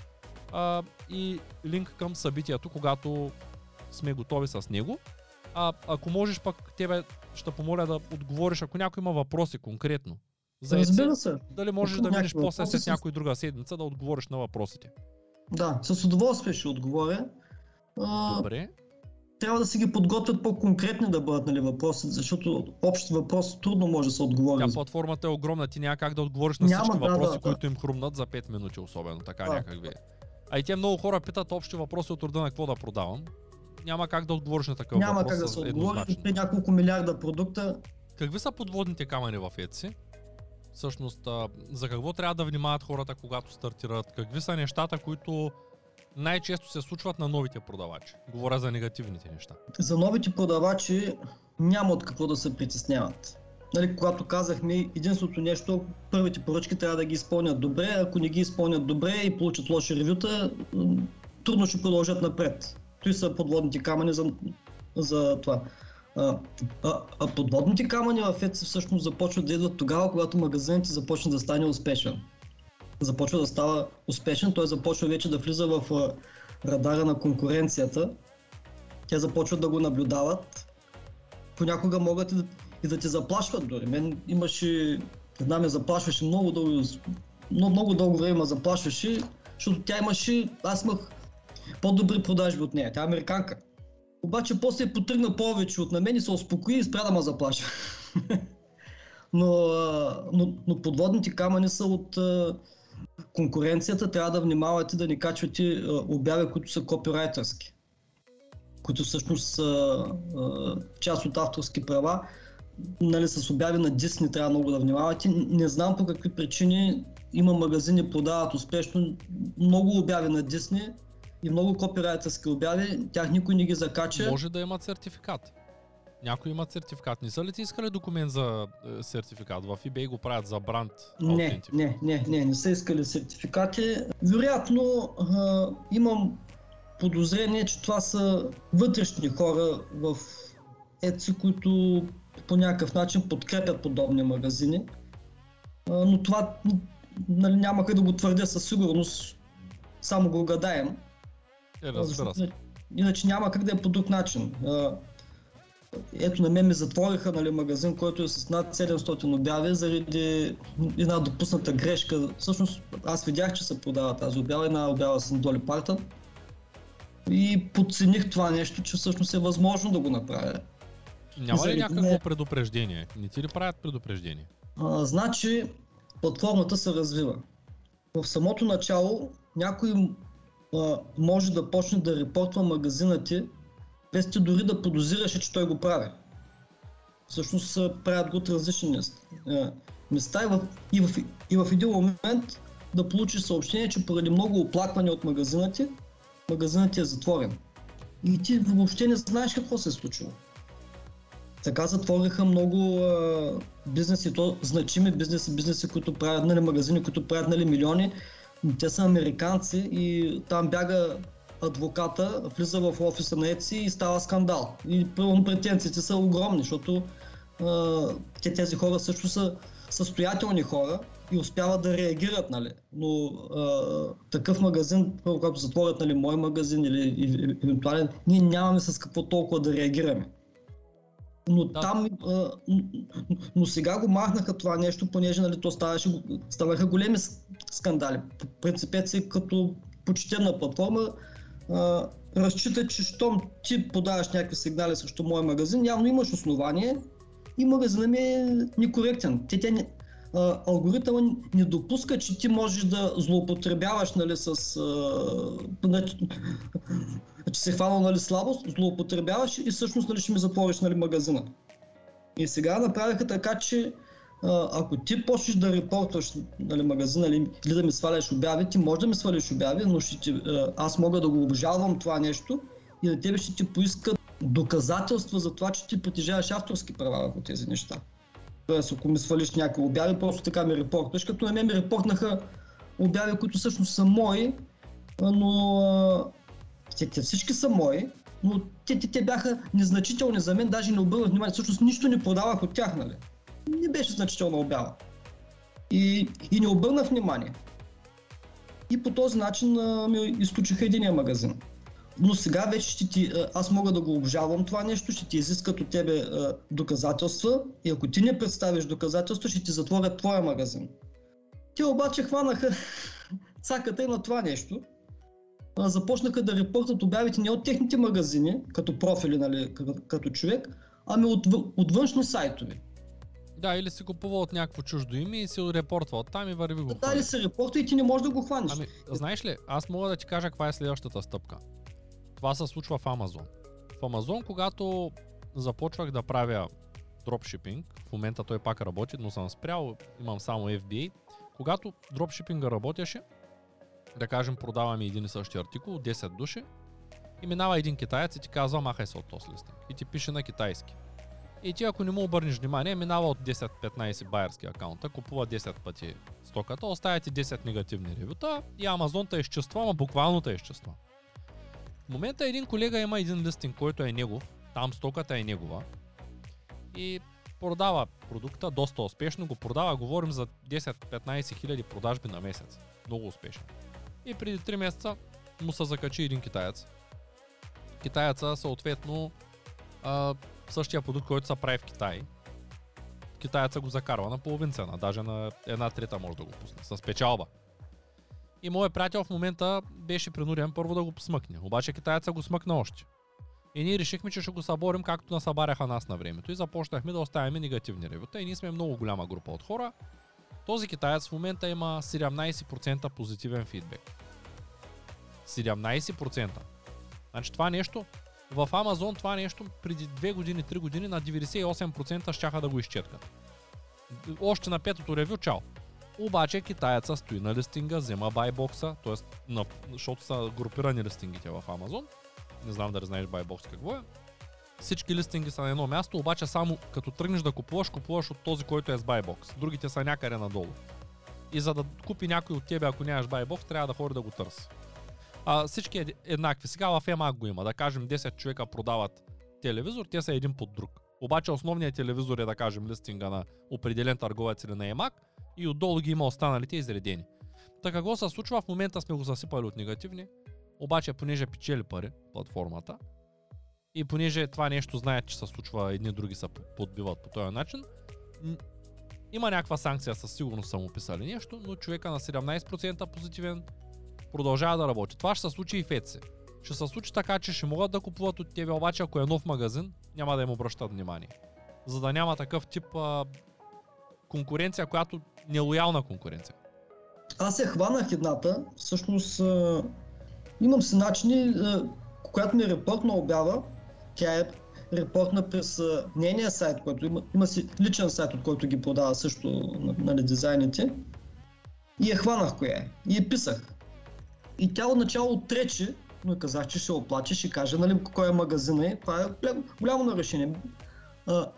а, и линк към събитието, когато сме готови с него. А ако можеш пък тебе ще помоля да отговориш, ако някой има въпроси конкретно. За разбира се. дали можеш Ако да минеш после след са- някой друга седмица да отговориш на въпросите. Да, с удоволствие ще отговоря. Добре. Трябва да си ги подготвят по-конкретни да бъдат нали, въпроси, защото общ въпрос трудно може да се отговори. Тя платформата е огромна, ти няма как да отговориш на Няма, всички да, въпроси, да, да. които им хрумнат за 5 минути, особено така Да. някакви. А и те много хора питат общи въпроси от рода на какво да продавам. Няма как да отговориш на такъв Няма въпрос как да се отговори при няколко милиарда продукта. Какви са подводните камъни в Etsy? Всъщност, за какво трябва да внимават хората, когато стартират? Какви са нещата, които най-често се случват на новите продавачи? Говоря за негативните неща. За новите продавачи няма от какво да се притесняват. Нали, когато казахме, единственото нещо, първите поръчки трябва да ги изпълнят добре, ако не ги изпълнят добре и получат лоши ревюта, трудно ще продължат напред. Той са подводните камъни за, за това. А, а, а подводните камъни в Etsy всъщност започват да идват тогава, когато магазинът започне да стане успешен. Започва да става успешен, той започва вече да влиза в радара на конкуренцията. Те започват да го наблюдават. Понякога могат и да, и да те заплашват дори. Мен имаше, една ме заплашваше много дълго, много, много дълго време ме заплашваше, защото тя имаше, аз имах по-добри продажби от нея. Тя е американка. Обаче после потръгна повече от на мен и се успокои и спря да ме заплаша. [LAUGHS] но, но, но подводните камъни са от конкуренцията. Трябва да внимавате да не качвате обяви, които са копирайтерски които всъщност са част от авторски права. Нали, с обяви на Disney трябва много да внимавате. Не знам по какви причини има магазини, продават успешно много обяви на Дисни и много копирайтерски обяви, тях никой не ги закача. Може да имат сертификат. Някои имат сертификат. Не са ли ти искали документ за е, сертификат? В eBay го правят за бранд. Не, не, не, не, не са искали сертификати. Вероятно а, имам подозрение, че това са вътрешни хора в ЕЦИ, които по някакъв начин подкрепят подобни магазини. А, но това нали, няма как да го твърдя със сигурност, само го гадаем. Е, разбира се. Иначе няма как да е по друг начин. А, ето на мен ми затвориха нали, магазин, който е с над 700 обяви заради една допусната грешка. Всъщност аз видях, че се продава тази обява, една обява с Доли Партън. И подцених това нещо, че всъщност е възможно да го направя. Няма ли някакво не... предупреждение? Не ти ли правят предупреждение? А, значи, платформата се развива. В самото начало някой а, може да почне да репортва магазина ти, без ти дори да подозираше, че той го прави. Всъщност правят го от различни места и в, и, в, и в един момент да получиш съобщение, че поради много оплакване от магазина ти, магазинът ти е затворен. И ти въобще не знаеш какво се е случило. Така затвориха много а, бизнеси, то значими бизнеси, бизнеси, които правят, нали, магазини, които правят нали, милиони. Те са американци и там бяга адвоката, влиза в офиса на ЕЦИ и става скандал. И претенциите са огромни, защото те, тези хора също са състоятелни хора и успяват да реагират, нали. Но а, такъв магазин, първо когато затворят нали, мой магазин или евентуален, ние нямаме с какво толкова да реагираме. Но да. там, а, но сега го махнаха това нещо, понеже нали, то ставаше, ставаха големи скандали. Принципец е като почтена платформа, а, разчита, че щом ти подаваш някакви сигнали срещу моя магазин, явно имаш основание и магазинът ми е некоректен. Те, те а, не допуска, че ти можеш да злоупотребяваш нали, с... А, [LAUGHS] че се хвана нали, слабост, злоупотребяваш и всъщност нали, ще ми затвориш нали, магазина. И сега направиха така, че ако ти почнеш да репортваш нали, магазина или, или да ми сваляш обяви, ти можеш да ми свалиш обяви, но ще ти, аз мога да го обжалвам това нещо и на тебе ще ти поискат доказателства за това, че ти притежаваш авторски права върху тези неща. Тоест, ако ми свалиш някакви обяви, просто така ми репортваш, като на мен ми репортнаха обяви, които всъщност са мои, но те, те всички са мои, но те, те, те бяха незначителни за мен, даже не обърнах внимание, всъщност нищо не продавах от тях, нали? Не беше значителна обява. И, и не обърнах внимание. И по този начин а, ми изключиха единия магазин. Но сега вече ще ти, аз мога да го обжалвам това нещо, ще ти изискат от тебе а, доказателства и ако ти не представиш доказателства, ще ти затворят твоя магазин. Те обаче хванаха [LAUGHS] цаката и на това нещо започнаха да репортат обявите не от техните магазини, като профили, нали, като, като човек, ами от, от външни сайтове. Да, или си купува от някакво чуждо име и си репортва от там и върви го. Да, или се репортва и ти не можеш да го хванеш. Ами, знаеш ли, аз мога да ти кажа каква е следващата стъпка. Това се случва в Амазон. В Амазон, когато започвах да правя дропшипинг, в момента той пак работи, но съм спрял, имам само FBA, когато дропшипинга работеше, да кажем, продаваме един и същи артикул, 10 души, и минава един китаец и ти казва, махай се от този листинг. И ти пише на китайски. И ти ако не му обърнеш внимание, минава от 10-15 байерски акаунта, купува 10 пъти стоката, оставя ти 10 негативни ревюта и Амазон те изчества, ама буквално те изчества. В момента един колега има един листинг, който е негов, там стоката е негова и продава продукта доста успешно, го продава, говорим за 10-15 хиляди продажби на месец. Много успешно. И преди 3 месеца му се закачи един китаец. Китаеца съответно а, същия продукт, който се прави в Китай. Китаеца го закарва на половин цена, даже на една трета може да го пусне, с печалба. И моят приятел в момента беше принуден първо да го смъкне. Обаче китаеца го смъкна още. И ние решихме, че ще го съборим както насъбаряха нас на времето и започнахме да оставяме негативни ревюта. И ние сме много голяма група от хора. Този китаец в момента има 17% позитивен фидбек. 17%. Значи това нещо, в Амазон това нещо преди 2 години, 3 години на 98% щяха да го изчеткат. Още на петото ревю, чао. Обаче китаеца стои на листинга, взема байбокса, т.е. На, защото са групирани листингите в Амазон. Не знам дали знаеш байбокс какво е. Всички листинги са на едно място, обаче само като тръгнеш да купуваш, купуваш от този, който е с байбокс. Другите са някъде надолу. И за да купи някой от тебе, ако нямаш байбокс, трябва да ходи да го търси. А, всички еднакви. Сега в EMAG го има. Да кажем 10 човека продават телевизор, те са един под друг. Обаче основният телевизор е да кажем листинга на определен търговец или на EMAG и отдолу ги има останалите изредени. Така какво се случва? В момента сме го засипали от негативни, обаче понеже печели пари платформата и понеже това нещо знаят, че се случва, едни други се подбиват по този начин, има някаква санкция, със сигурност са му писали нещо, но човека на 17% позитивен продължава да работи. Това ще се случи и в Etsy. Ще се случи така, че ще могат да купуват от тебе, обаче ако е нов магазин, няма да им обръщат внимание. За да няма такъв тип а, конкуренция, която нелоялна конкуренция. Аз се хванах едната, всъщност а, имам си начини, а, когато ми е репортна обява, тя е репортна през нейния сайт, който има, има си личен сайт, от който ги продава също на, нали, дизайните. И я хванах коя е. И я писах. И тя отначало отрече, но казах, че ще оплаче, ще каже нали, кой е магазин е. Това е голямо нарешение.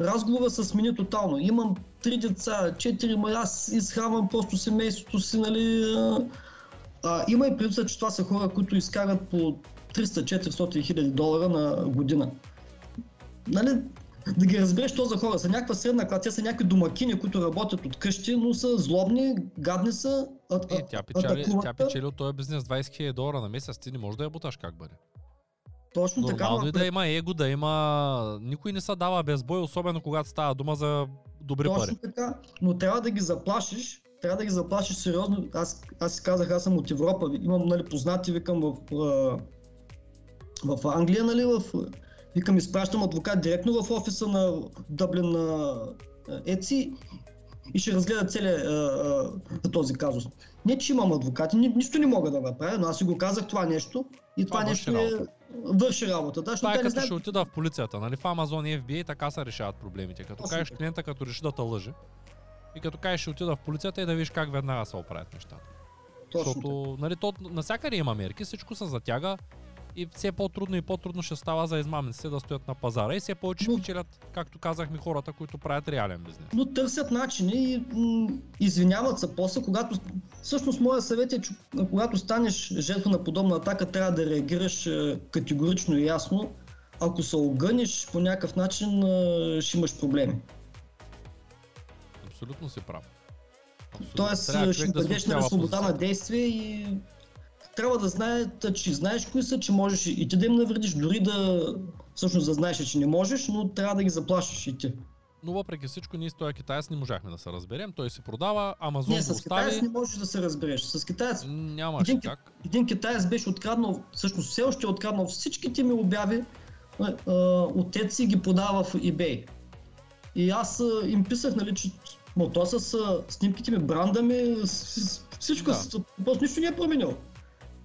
разговора се смени тотално. Имам три деца, четири, ма аз изхранвам просто семейството си, нали. А, има и предвид, че това са хора, които изкарат по 300-400 хиляди долара на година. Нали, да ги разбереш, то за хора са някаква средна класа, те са някакви домакини, които работят от къщи, но са злобни, гадни са. А, е, тя печели, тя печели от този бизнес 20 000 долара на месец, ти не можеш да я буташ как бъде. Точно Нормално така. Нормално е да има его, да има... Никой не се дава без бой, особено когато става дума за добри Точно пари. Точно така, но трябва да ги заплашиш, трябва да ги заплашиш сериозно. Аз, аз казах, аз съм от Европа, имам нали, познати, викам в, в Англия, нали, в Викам, изпращам адвокат директно в офиса на Дъблин на ЕЦИ и ще разгледа целият този казус. Не, че имам адвокати, ни, нищо не мога да направя, но аз си го казах това нещо и това, това нещо е, върши работа. Да, това е като знае... ще отида в полицията, нали? В Amazon и FBI така се решават проблемите. Като Точно кажеш клиента, като реши да те лъже и като кажеш ще отида в полицията и да видиш как веднага се оправят нещата. Точно Защото, нали, то, насякъде има мерки, всичко се затяга, и все по-трудно и по-трудно ще става за измамниците да стоят на пазара и все повече ще печелят, както казахме, хората, които правят реален бизнес. Но търсят начини и м- извиняват се после, когато всъщност моя съвет е, че когато станеш жертва на подобна атака, трябва да реагираш е, категорично и ясно. Ако се огъниш по някакъв начин, е, ще имаш проблеми. Абсолютно си прав. Абсолютно. Тоест, ще дадеш да на свобода на действие и трябва да знаят, че знаеш кои са, че можеш и ти да им навредиш, дори да всъщност да знаеш, че не можеш, но трябва да ги заплашиш и ти. Но въпреки всичко, ние с този китаец не можахме да се разберем. Той се продава, Амазон не, с остави. китаец не можеш да се разбереш. С китаец. Няма един, как. Един китаец беше откраднал, всъщност все още е откраднал всичките ми обяви от си ги продава в eBay. И аз им писах, нали, че то с снимките ми, бранда ми, всичко, да. просто нищо не е променил.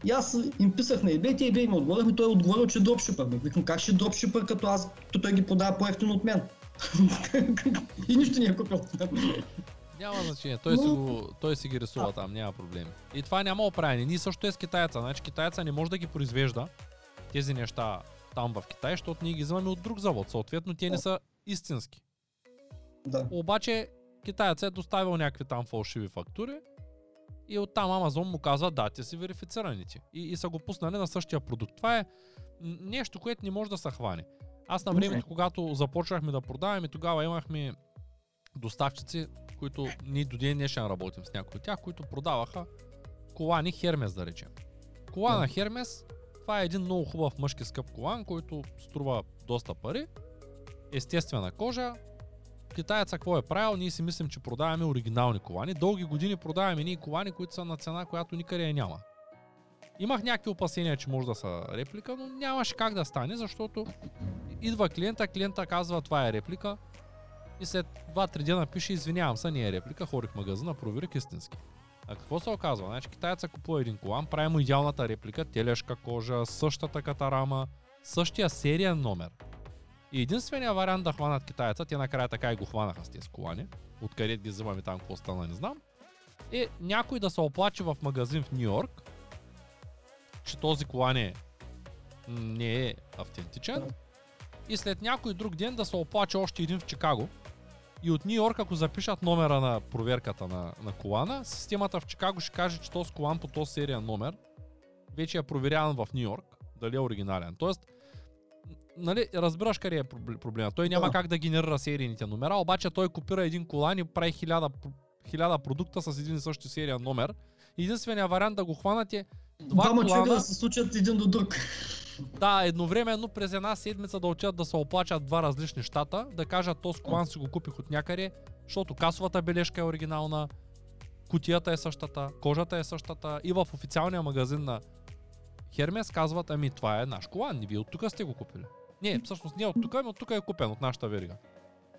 И аз им писах на eBay, те eBay ми отговориха, той е отговорил, че е дропшипър. Викам, как ще е дропшипър, като аз, то той ги продава по-ефтино от мен. [LAUGHS] и нищо не е купил Няма значение, той, Но... си го, той си ги рисува а. там, няма проблеми. И това няма оправяне. Ние също е с китайца. Значи китайца не може да ги произвежда тези неща там в Китай, защото ние ги взимаме от друг завод. Съответно, те не са истински. Да. Обаче китайца е доставил някакви там фалшиви фактури и оттам Амазон му казва, да, те си верифицираните. И, и са го пуснали на същия продукт. Това е нещо, което не може да се хване. Аз на времето, когато започнахме да продаваме, тогава имахме доставчици, които ние до ден днешен работим с някои от тях, които продаваха колани Хермес, да речем. Кола на Хермес, това е един много хубав мъжки скъп колан, който струва доста пари, естествена кожа, китаеца какво е правил? Ние си мислим, че продаваме оригинални колани. Дълги години продаваме ние колани, които са на цена, която никъде я няма. Имах някакви опасения, че може да са реплика, но нямаше как да стане, защото идва клиента, клиента казва това е реплика и след 2-3 дена пише извинявам се, не е реплика, хорих в магазина, проверих истински. А какво се оказва? Значи китаеца купува един колан, прави му идеалната реплика, телешка кожа, същата катарама, същия сериен номер. И единствения вариант да хванат китайца, те накрая така и го хванаха с тези колани, откъде ги взимаме там, какво стана, не знам, е някой да се оплаче в магазин в Нью Йорк, че този колан е, не е автентичен, и след някой друг ден да се оплаче още един в Чикаго. И от Нью Йорк, ако запишат номера на проверката на, на колана, системата в Чикаго ще каже, че този колан по този серия номер вече е проверяван в Нью Йорк, дали е оригинален. Тоест, нали, разбираш къде е пробл- проблема. Той няма Да. как да генерира серийните номера, обаче той копира един колан и прави хиляда, хиляда продукта с един и същи серия номер. Единственият вариант да го хванат е два Двама човека колана, да се случат един до друг. да, едновременно през една седмица да отидат да се оплачат два различни щата, да кажат този колан си го купих от някъде, защото касовата бележка е оригинална, кутията е същата, кожата е същата и в официалния магазин на Хермес казват, ами това е наш колан, вие от тук сте го купили. Не, всъщност не от тук, ами от тук е купен, от нашата верига.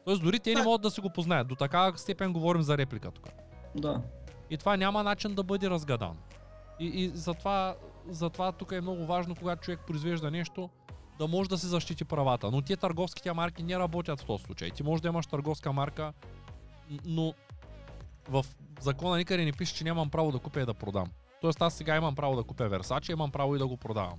Тоест дори те не могат да си го познаят. До такава степен говорим за реплика тук. Да. И това няма начин да бъде разгадано. И, и затова, затова тук е много важно, когато човек произвежда нещо, да може да се защити правата. Но тия търговските марки не работят в този случай. Ти може да имаш търговска марка, но в закона никъде не пише, че нямам право да купя и да продам. Тоест аз сега имам право да купя Versace, имам право и да го продавам.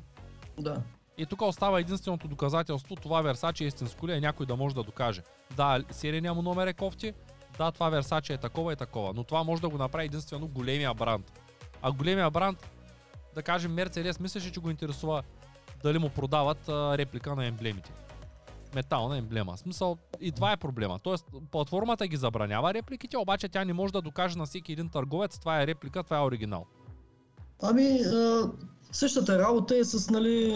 Да. И тук остава единственото доказателство, това Versace е истинско ли е някой да може да докаже. Да, серийния му номер е кофти, да, това Versace е такова и такова, но това може да го направи единствено големия бранд. А големия бранд, да кажем Mercedes, мислеше, че го интересува дали му продават а, реплика на емблемите. Метална емблема. Смисъл, и това е проблема. Тоест, платформата ги забранява репликите, обаче тя не може да докаже на всеки един търговец, това е реплика, това е оригинал. Ами, същата работа е с нали,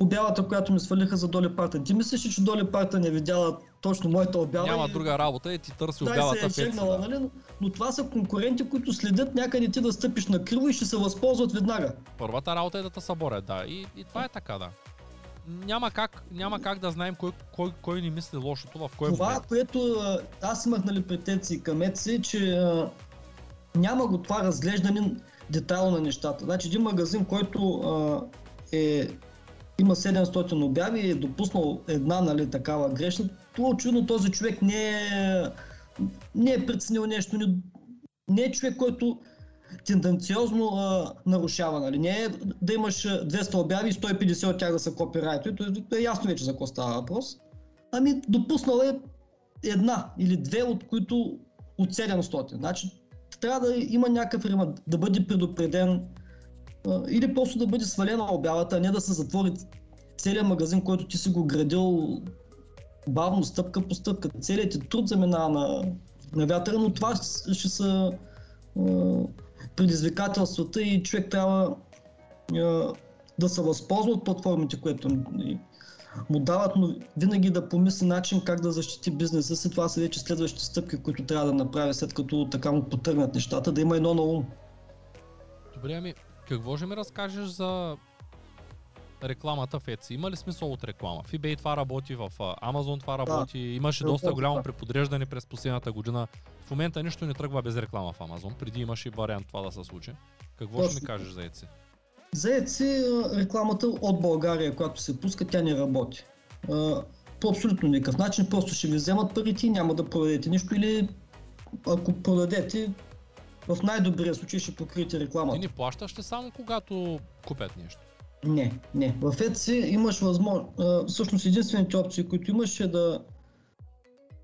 обявата, която ми свалиха за Доли Партън. Ти мислиш, ли, че Доли Партън не видяла точно моята обява? Няма и- друга работа и ти търси Да, обявата се е шегнала, да. нали? Но, това са конкуренти, които следят някъде ти да стъпиш на криво и ще се възползват веднага. Първата работа е да те съборят, да. И, и това е така, да. Няма как, няма как да знаем кой, кой, кой ни мисли лошото в кой това, момент. което аз имах нали, претенции към Etsy, че а, няма го това разглеждане детайлно на нещата. Значи един магазин, който а, е, има 700 обяви и е допуснал една нали, такава грешна, това очевидно този човек не е, не е преценил нещо, не, не е човек, който тенденциозно а, нарушава. Нали? Не е да имаш а, 200 обяви и 150 от тях да са копирайто. То е ясно вече за какво става въпрос. Ами допуснал е една или две, от които от 700. Значи трябва да има някакъв ремонт, да бъде предупреден или просто да бъде свалена обявата, а не да се затвори целият магазин, който ти си го градил бавно, стъпка по стъпка. Целият ти труд заминава на, на вятъра, но това ще са предизвикателствата и човек трябва да се възползва от платформите, които му дават, но винаги да помисли начин как да защити бизнеса си. Това са вече следващите стъпки, които трябва да направи след като така му потърнат нещата, да има едно на ум. Добре, ами, какво ще ми разкажеш за рекламата в Etsy? Има ли смисъл от реклама? В eBay това работи, в Amazon това работи, имаше доста Работи, голямо да. преподреждане през последната година. В момента нищо не тръгва без реклама в Amazon. Преди имаше вариант това да се случи. Какво ще ми Точно. кажеш за Etsy? За Etsy а, рекламата от България, която се пуска, тя не работи. По абсолютно никакъв начин, просто ще ви вземат парите и няма да продадете нищо или ако продадете, в най-добрия случай ще покриете Ти рекламата. не плащаш ли само когато купят нещо? Не, не. В Etsy имаш възможност, всъщност единствените опции, които имаш е да,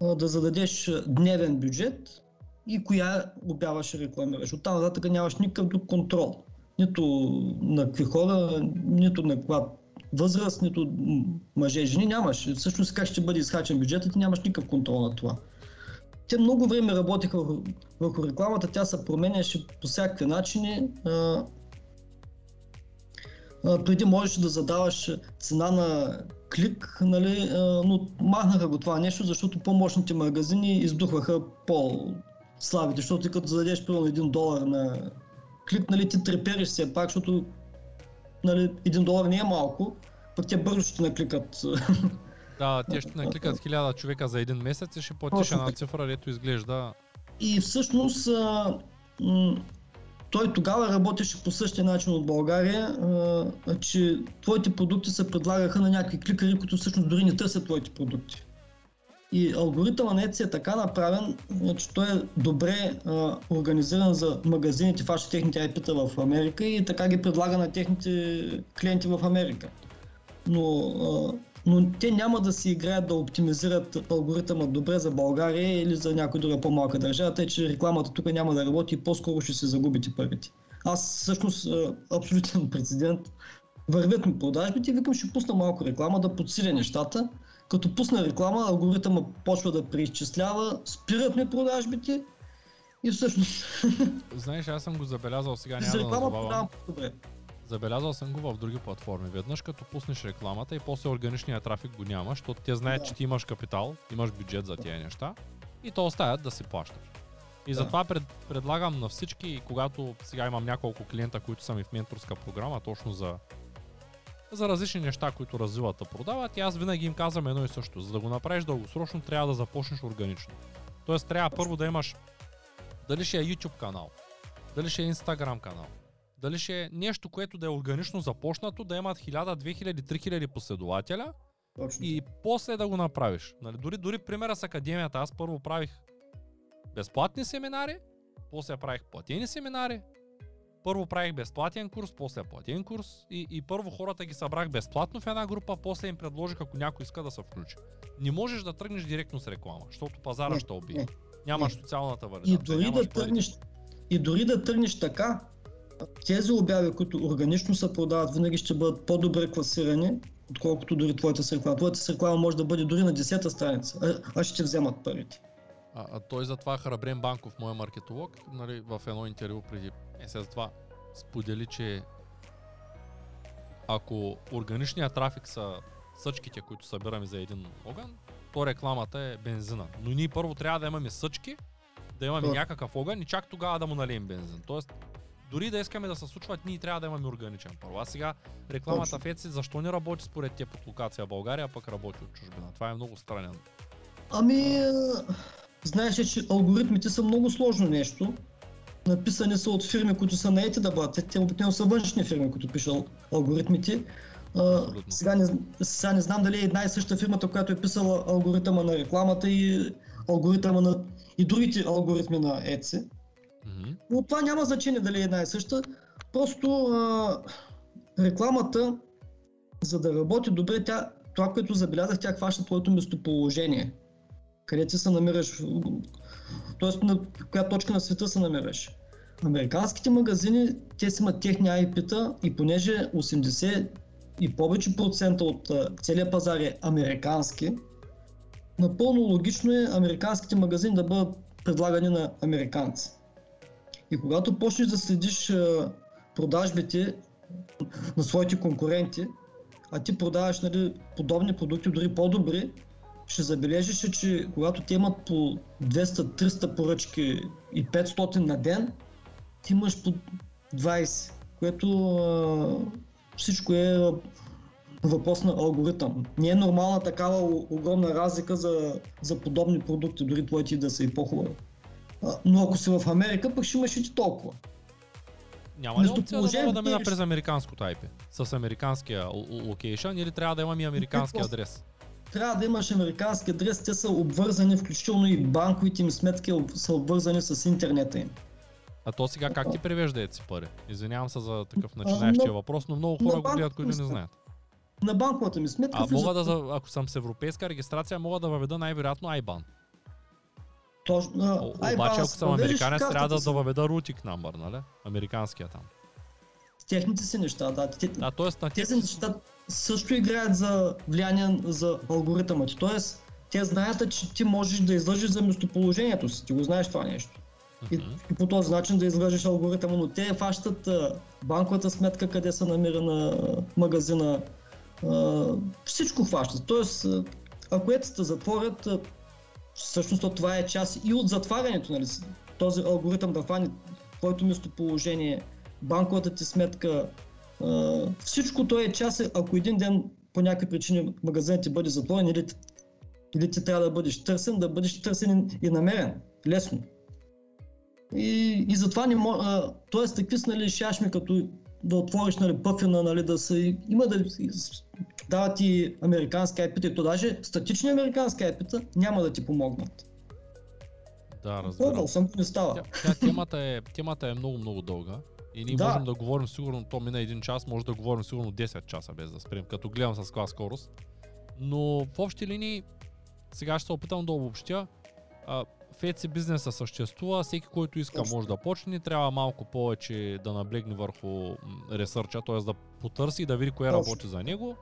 да зададеш дневен бюджет и коя обява ще рекламираш. Оттам нататък нямаш никакъв друг контрол. Нито на какви хора, нито на каква възраст, нито мъже, жени нямаш. Всъщност как ще бъде изхачен бюджетът, ти нямаш никакъв контрол на това. Те много време работеха върху, рекламата, тя се променяше по всякакви начини. А, а, преди можеше да задаваш цена на клик, нали, но махнаха го това нещо, защото по-мощните магазини издухваха по-слабите, защото като зададеш примерно 1 долар на клик, нали, ти трепериш все пак, защото нали, 1 долар не е малко, пък те бързо ще накликат. [LAUGHS] Да, те ще накликат хиляда човека за един месец и ще платиш една цифра, дето изглежда И всъщност а, м, той тогава работеше по същия начин от България, а, че твоите продукти се предлагаха на някакви кликари, които всъщност дори не търсят твоите продукти. И алгоритъмът на Etsy е така направен, че той е добре а, организиран за магазините, фаща техните IP-та в Америка и така ги предлага на техните клиенти в Америка. Но, а, но те няма да си играят да оптимизират алгоритъма добре за България или за някоя друга по-малка държава, тъй че рекламата тук няма да работи и по-скоро ще се загубите парите. Аз всъщност абсолютен [LAUGHS] прецедент. Вървят ми продажбите и викам ще пусна малко реклама да подсиля нещата като пусна реклама, алгоритъма почва да преизчислява, спират ми продажбите и всъщност... [LAUGHS] Знаеш, аз съм го забелязал сега, няма да назовавам. Добре. Забелязал съм го в други платформи. Веднъж като пуснеш рекламата и после органичния трафик го няма, защото те знаят, да. че ти имаш капитал, имаш бюджет за тези неща и то оставят да си плащаш. И да. затова пред, предлагам на всички, когато сега имам няколко клиента, които са ми в менторска програма, точно за за различни неща, които развиват да продават и аз винаги им казвам едно и също. За да го направиш дългосрочно, трябва да започнеш органично. Тоест трябва първо да имаш дали ще е YouTube канал, дали ще е Instagram канал, дали ще е нещо, което да е органично започнато, да имат 1000, 2000, 3000 последователя Точно. и после да го направиш. Нали, дори, дори примера с академията, аз първо правих безплатни семинари, после правих платени семинари, първо правих безплатен курс, после платен курс и, и първо хората ги събрах безплатно в една група, после им предложих ако някой иска да се включи. Не можеш да тръгнеш директно с реклама, защото пазара ще убие. Нямаш социалната валидация. И дори, да тръгнеш, и дори да тръгнеш така, тези обяви, които органично се продават, винаги ще бъдат по-добре класирани, отколкото дори твоята с реклама. Твоята с реклама може да бъде дори на 10-та страница, а, а ще вземат парите. А, а той затова Храбрен Банков, моя маркетолог, нали, в едно интервю преди месец това сподели, че ако органичният трафик са съчките, които събираме за един огън, то рекламата е бензина. Но ние първо трябва да имаме съчки, да имаме yeah. някакъв огън и чак тогава да му налием бензин. Тоест, дори да искаме да се случват, ние трябва да имаме органичен първо. А сега рекламата в Etsy, защо не работи според теб от локация в България, а пък работи от чужбина? Това е много странен. Ами, знаеш, че алгоритмите са много сложно нещо. Написани са от фирми, които са наети да бъдат. Те обикновено са външни фирми, които пишат алгоритмите. А, сега, не, сега не знам дали е една и съща фирмата, която е писала алгоритъма на рекламата и алгоритъма на и другите алгоритми на Etsy. Mm-hmm. Но това няма значение дали е една и съща. Просто а, рекламата, за да работи добре, тя, това, което забелязах, тя хваща твоето местоположение къде ти се намираш, т.е. на коя точка на света се намираш. Американските магазини, те си имат техни IP-та и понеже 80 и повече процента от целия пазар е американски, напълно логично е американските магазини да бъдат предлагани на американци. И когато почнеш да следиш продажбите на своите конкуренти, а ти продаваш нали, подобни продукти, дори по-добри, ще забележиш, че когато те имат по 200-300 поръчки и 500 на ден, ти имаш по 20, което а, всичко е въпрос на алгоритъм. Не е нормална такава огромна разлика за, за подобни продукти, дори твоите да са и по-хубави. Но ако си в Америка, пък ще имаш и ти толкова. Няма ли опция да мога да мина през американското IP? С американския локейшън или трябва да имам и американски адрес? Трябва да имаш американски адрес, те са обвързани, включително и банковите им сметки са обвързани с интернета им. А то сега как ти превежда си пари? Извинявам се за такъв начинаещия въпрос, но много хора го гледат, които не знаят. На банковата ми сметка. А мога да, ако съм с европейска регистрация, мога да въведа най-вероятно IBAN. Точно. Обаче, ако съм американец, трябва да, да въведа routing number, нали? Американския там. Техните си неща, да. Те, а, т.е. на тези неща също играят за влияние за алгоритъма ти. Тоест, те знаят, че ти можеш да излъжиш за местоположението си. Ти го знаеш това нещо. И, uh-huh. и по този начин да излъжиш алгоритъма, но те фащат банковата сметка, къде се намира на магазина. Всичко фащат. Тоест, ако ецата затворят, всъщност това е част и от затварянето, нали? този алгоритъм да фане твоето местоположение, банковата ти сметка, всичко то е част, ако един ден по някакви причини магазинът ти бъде затворен или, или ти трябва да бъдеш търсен, да бъдеш търсен и намерен, лесно. И, и затова не може, т.е. такви нали, шашми като да отвориш нали, пъфина, нали, да се... Има да дават и американски IP-та, и то даже статични американски IP-та няма да ти помогнат. Да, разбирам. съм, не става. Тя, тя, темата, е, темата е много, много дълга. И ние да. можем да говорим сигурно, то мина един час, може да говорим сигурно 10 часа без да спрем, като гледам с каква скорост. Но в общи линии, сега ще се опитам да обобщя. Феци бизнеса съществува, всеки който иска може да почне, трябва малко повече да наблегне върху ресърча, т.е. да потърси и да види кое работи за него.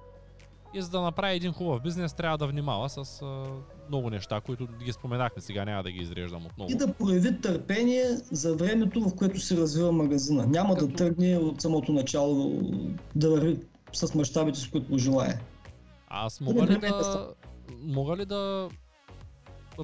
И за да направи един хубав бизнес, трябва да внимава с а, много неща, които ги споменахме сега, няма да ги изреждам отново. И да прояви търпение за времето, в което се развива магазина. Няма Като... да тръгне от самото начало да върви с мащабите, с които желая. Аз мога ли да, мога ли да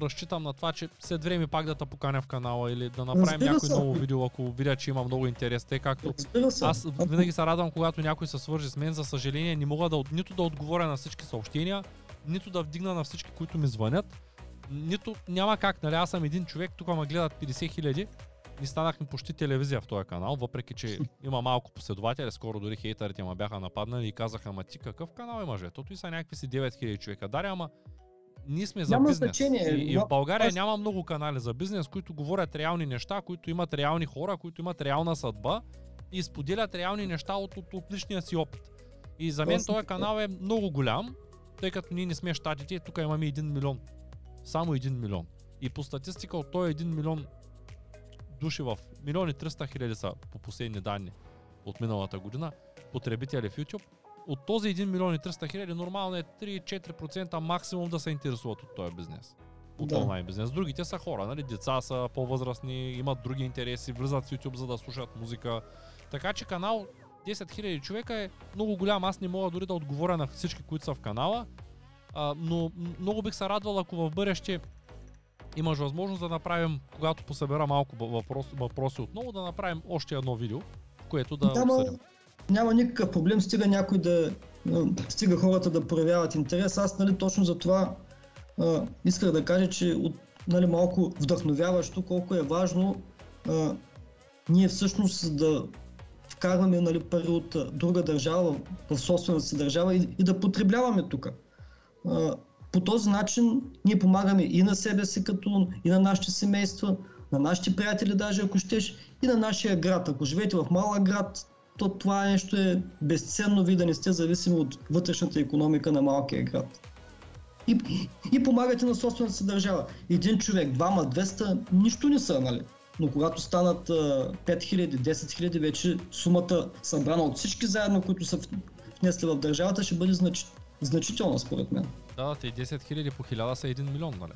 разчитам на това, че след време пак да те поканя в канала или да направим някой ново видео, ако видя, че има много интерес. Те както аз винаги се радвам, когато някой се свържи с мен. За съжаление, не мога да, нито да отговоря на всички съобщения, нито да вдигна на всички, които ми звънят. Нито няма как, нали? Аз съм един човек, тук ме гледат 50 хиляди. Ни станахме почти телевизия в този канал, въпреки че има малко последователи, скоро дори хейтерите ме бяха нападнали и казаха, ама ти какъв канал имаш? Тото и са някакви си 9000 човека. Даря, ама ние сме за няма бизнес. Значение, и, и в България аз... няма много канали за бизнес, които говорят реални неща, които имат реални хора, които имат реална съдба и споделят реални неща от, от, от личния си опит. И за мен този канал е много голям, тъй като ние не сме щатите, тук имаме 1 милион. Само 1 милион. И по статистика от този 1 милион души в милиони 300 хиляди са по последни данни от миналата година, потребители в YouTube, от този 1 милион и 300 хиляди нормално е 3-4% максимум да се интересуват от този бизнес. От да. онлайн бизнес. Другите са хора, нали? Деца са по-възрастни, имат други интереси, влизат в YouTube за да слушат музика. Така че канал 10 000 човека е много голям. Аз не мога дори да отговоря на всички, които са в канала. А, но много бих се радвал, ако в бъдеще имаш възможност да направим, когато посъбера малко въпрос, въпроси отново, да направим още едно видео, което да да обсъдим няма никакъв проблем, стига някой да, стига хората да проявяват интерес. Аз нали, точно за това а, исках да кажа, че от, нали, малко вдъхновяващо колко е важно а, ние всъщност да вкарваме нали, пари от друга държава в, собствената си държава и, и да потребляваме тук. По този начин ние помагаме и на себе си, като и на нашите семейства, на нашите приятели даже ако щеш, и на нашия град. Ако живеете в малък град, то това нещо е безценно ви да не сте зависими от вътрешната економика на малкия град. И, и помагате на собствената си държава. Един човек, двама, 200, нищо не са, нали? Но когато станат 5000, 10 000, вече сумата събрана от всички заедно, които са внесли в държавата, ще бъде значи, значителна според мен. Да, те 10 000 по 1000 са 1 милион, нали?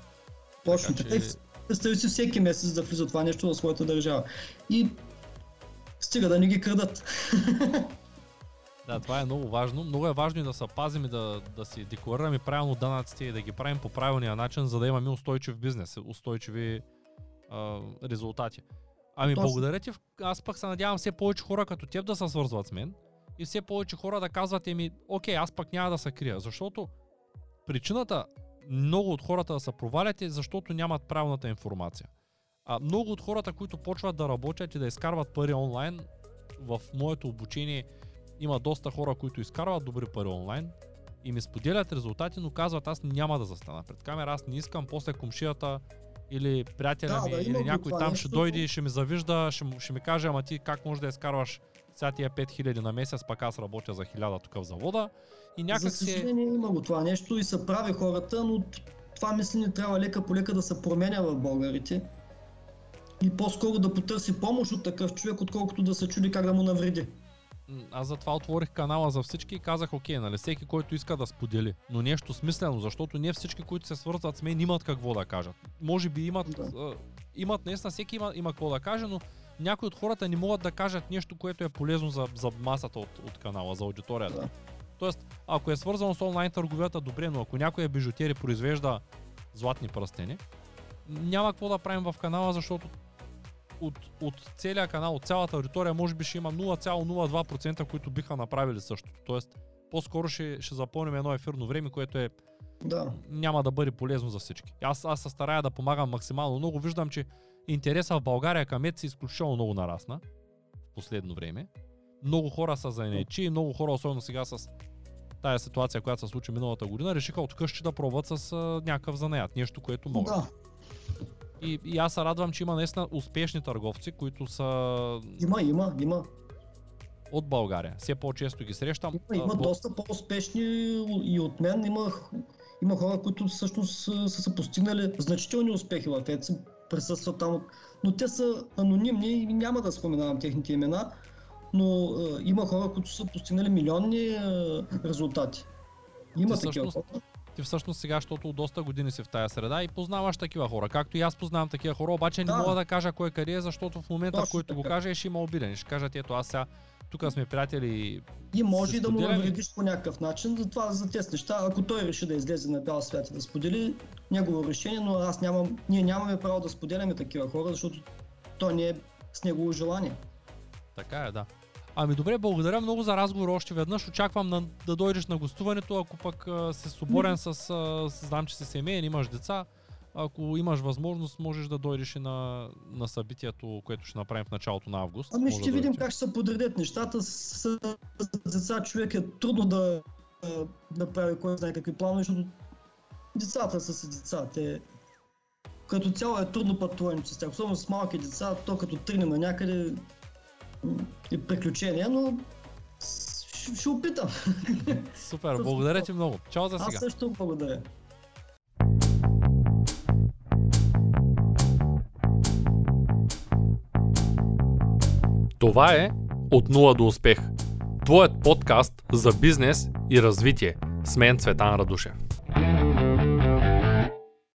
Точно така. Че... Представи си всеки месец да влиза това нещо в своята държава. И Стига да не ги крадат. Да, това е много важно. Много е важно и да се пазим и да, да си декларираме правилно данъците и да ги правим по правилния начин, за да имаме устойчив бизнес, устойчиви а, резултати. Ами Точно. благодаря ти. Аз пък се надявам все повече хора като теб да се свързват с мен и все повече хора да казват ми, окей, аз пък няма да се крия, защото причината много от хората да се провалят е защото нямат правилната информация. А, много от хората, които почват да работят и да изкарват пари онлайн, в моето обучение има доста хора, които изкарват добри пари онлайн и ми споделят резултати, но казват аз няма да застана пред камера, аз не искам после комшията или приятеля да, ми да, или някой там нещо. ще дойде и ще ми завижда, ще, ще ми каже, ама ти как можеш да изкарваш сега тия 5000 на месец, пак аз работя за 1000 тук в завода. И някак за съжаление се... има го това нещо и са прави хората, но това мислене трябва лека по лека да се променя в българите и по-скоро да потърси помощ от такъв човек, отколкото да се чуди как да му навреди. Аз затова отворих канала за всички и казах, окей, нали, всеки, който иска да сподели, но нещо смислено, защото не всички, които се свързват с мен, имат какво да кажат. Може би имат, да. имат наистина, всеки има, има какво да каже, но някои от хората не могат да кажат нещо, което е полезно за, за масата от, от канала, за аудиторията. Да. Тоест, ако е свързано с онлайн търговията, добре, но ако някой е бижутер и произвежда златни пръстени, няма какво да правим в канала, защото от, от целия канал, от цялата аудитория, може би ще има 0,02%, които биха направили същото. Тоест, по-скоро ще, ще запълним едно ефирно време, което е да. няма да бъде полезно за всички. Аз, аз се старая да помагам максимално много. Виждам, че интереса в България към ЕЦ изключително много нарасна в последно време. много хора са заенечи и много хора, особено сега с тая ситуация, която се случи миналата година, решиха от къщи да пробват с а, някакъв занаят, нещо, което могат. Да, И, и аз се радвам, че има наистина успешни търговци, които са има, има, има. от България. Все по-често ги срещам. Има, има А, доста по-успешни и от мен. Има, има хора, които всъщност са, са, са постигнали значителни успехи в ЕЦ, присъстват там, но те са анонимни и няма да споменавам техните имена, но е, има хора, които са постигнали милионни е, резултати. Има Ти такива всъщност- хора. Ти всъщност сега, защото от доста години си в тая среда и познаваш такива хора. Както и аз познавам такива хора, обаче не Да. мога да кажа кой къде е, защото в момента, в който го кажа, ще има обиден. Ще кажат, ето аз сега, тук сме приятели. И може и да му навредиш по някакъв начин, затова за тези неща, ако той реши да излезе на бял свят и да сподели, негово решение, но аз нямам, ние нямаме право да споделяме такива хора, защото то не е с негово желание. Така е, да. Ами добре, благодаря много за разговор още веднъж. Очаквам на, да дойдеш на гостуването, ако пък а, си свободен с, а, с... Знам, че си семейен, имаш деца. Ако имаш възможност, можеш да дойдеш и на, на събитието, което ще направим в началото на август. Ами ще да видим как ще се подредят нещата. С, с, с деца човек е трудно да, да прави кой знае какви планове, защото децата са си деца. Те, като цяло е трудно пътуването с тях, особено с малки деца, то като тръгнем някъде м, е приключение, но ще, опитам. Супер, благодаря ти много. Чао за Аз сега. също благодаря. Това е От нула до успех. Твоят подкаст за бизнес и развитие. С мен Цветан Радушев.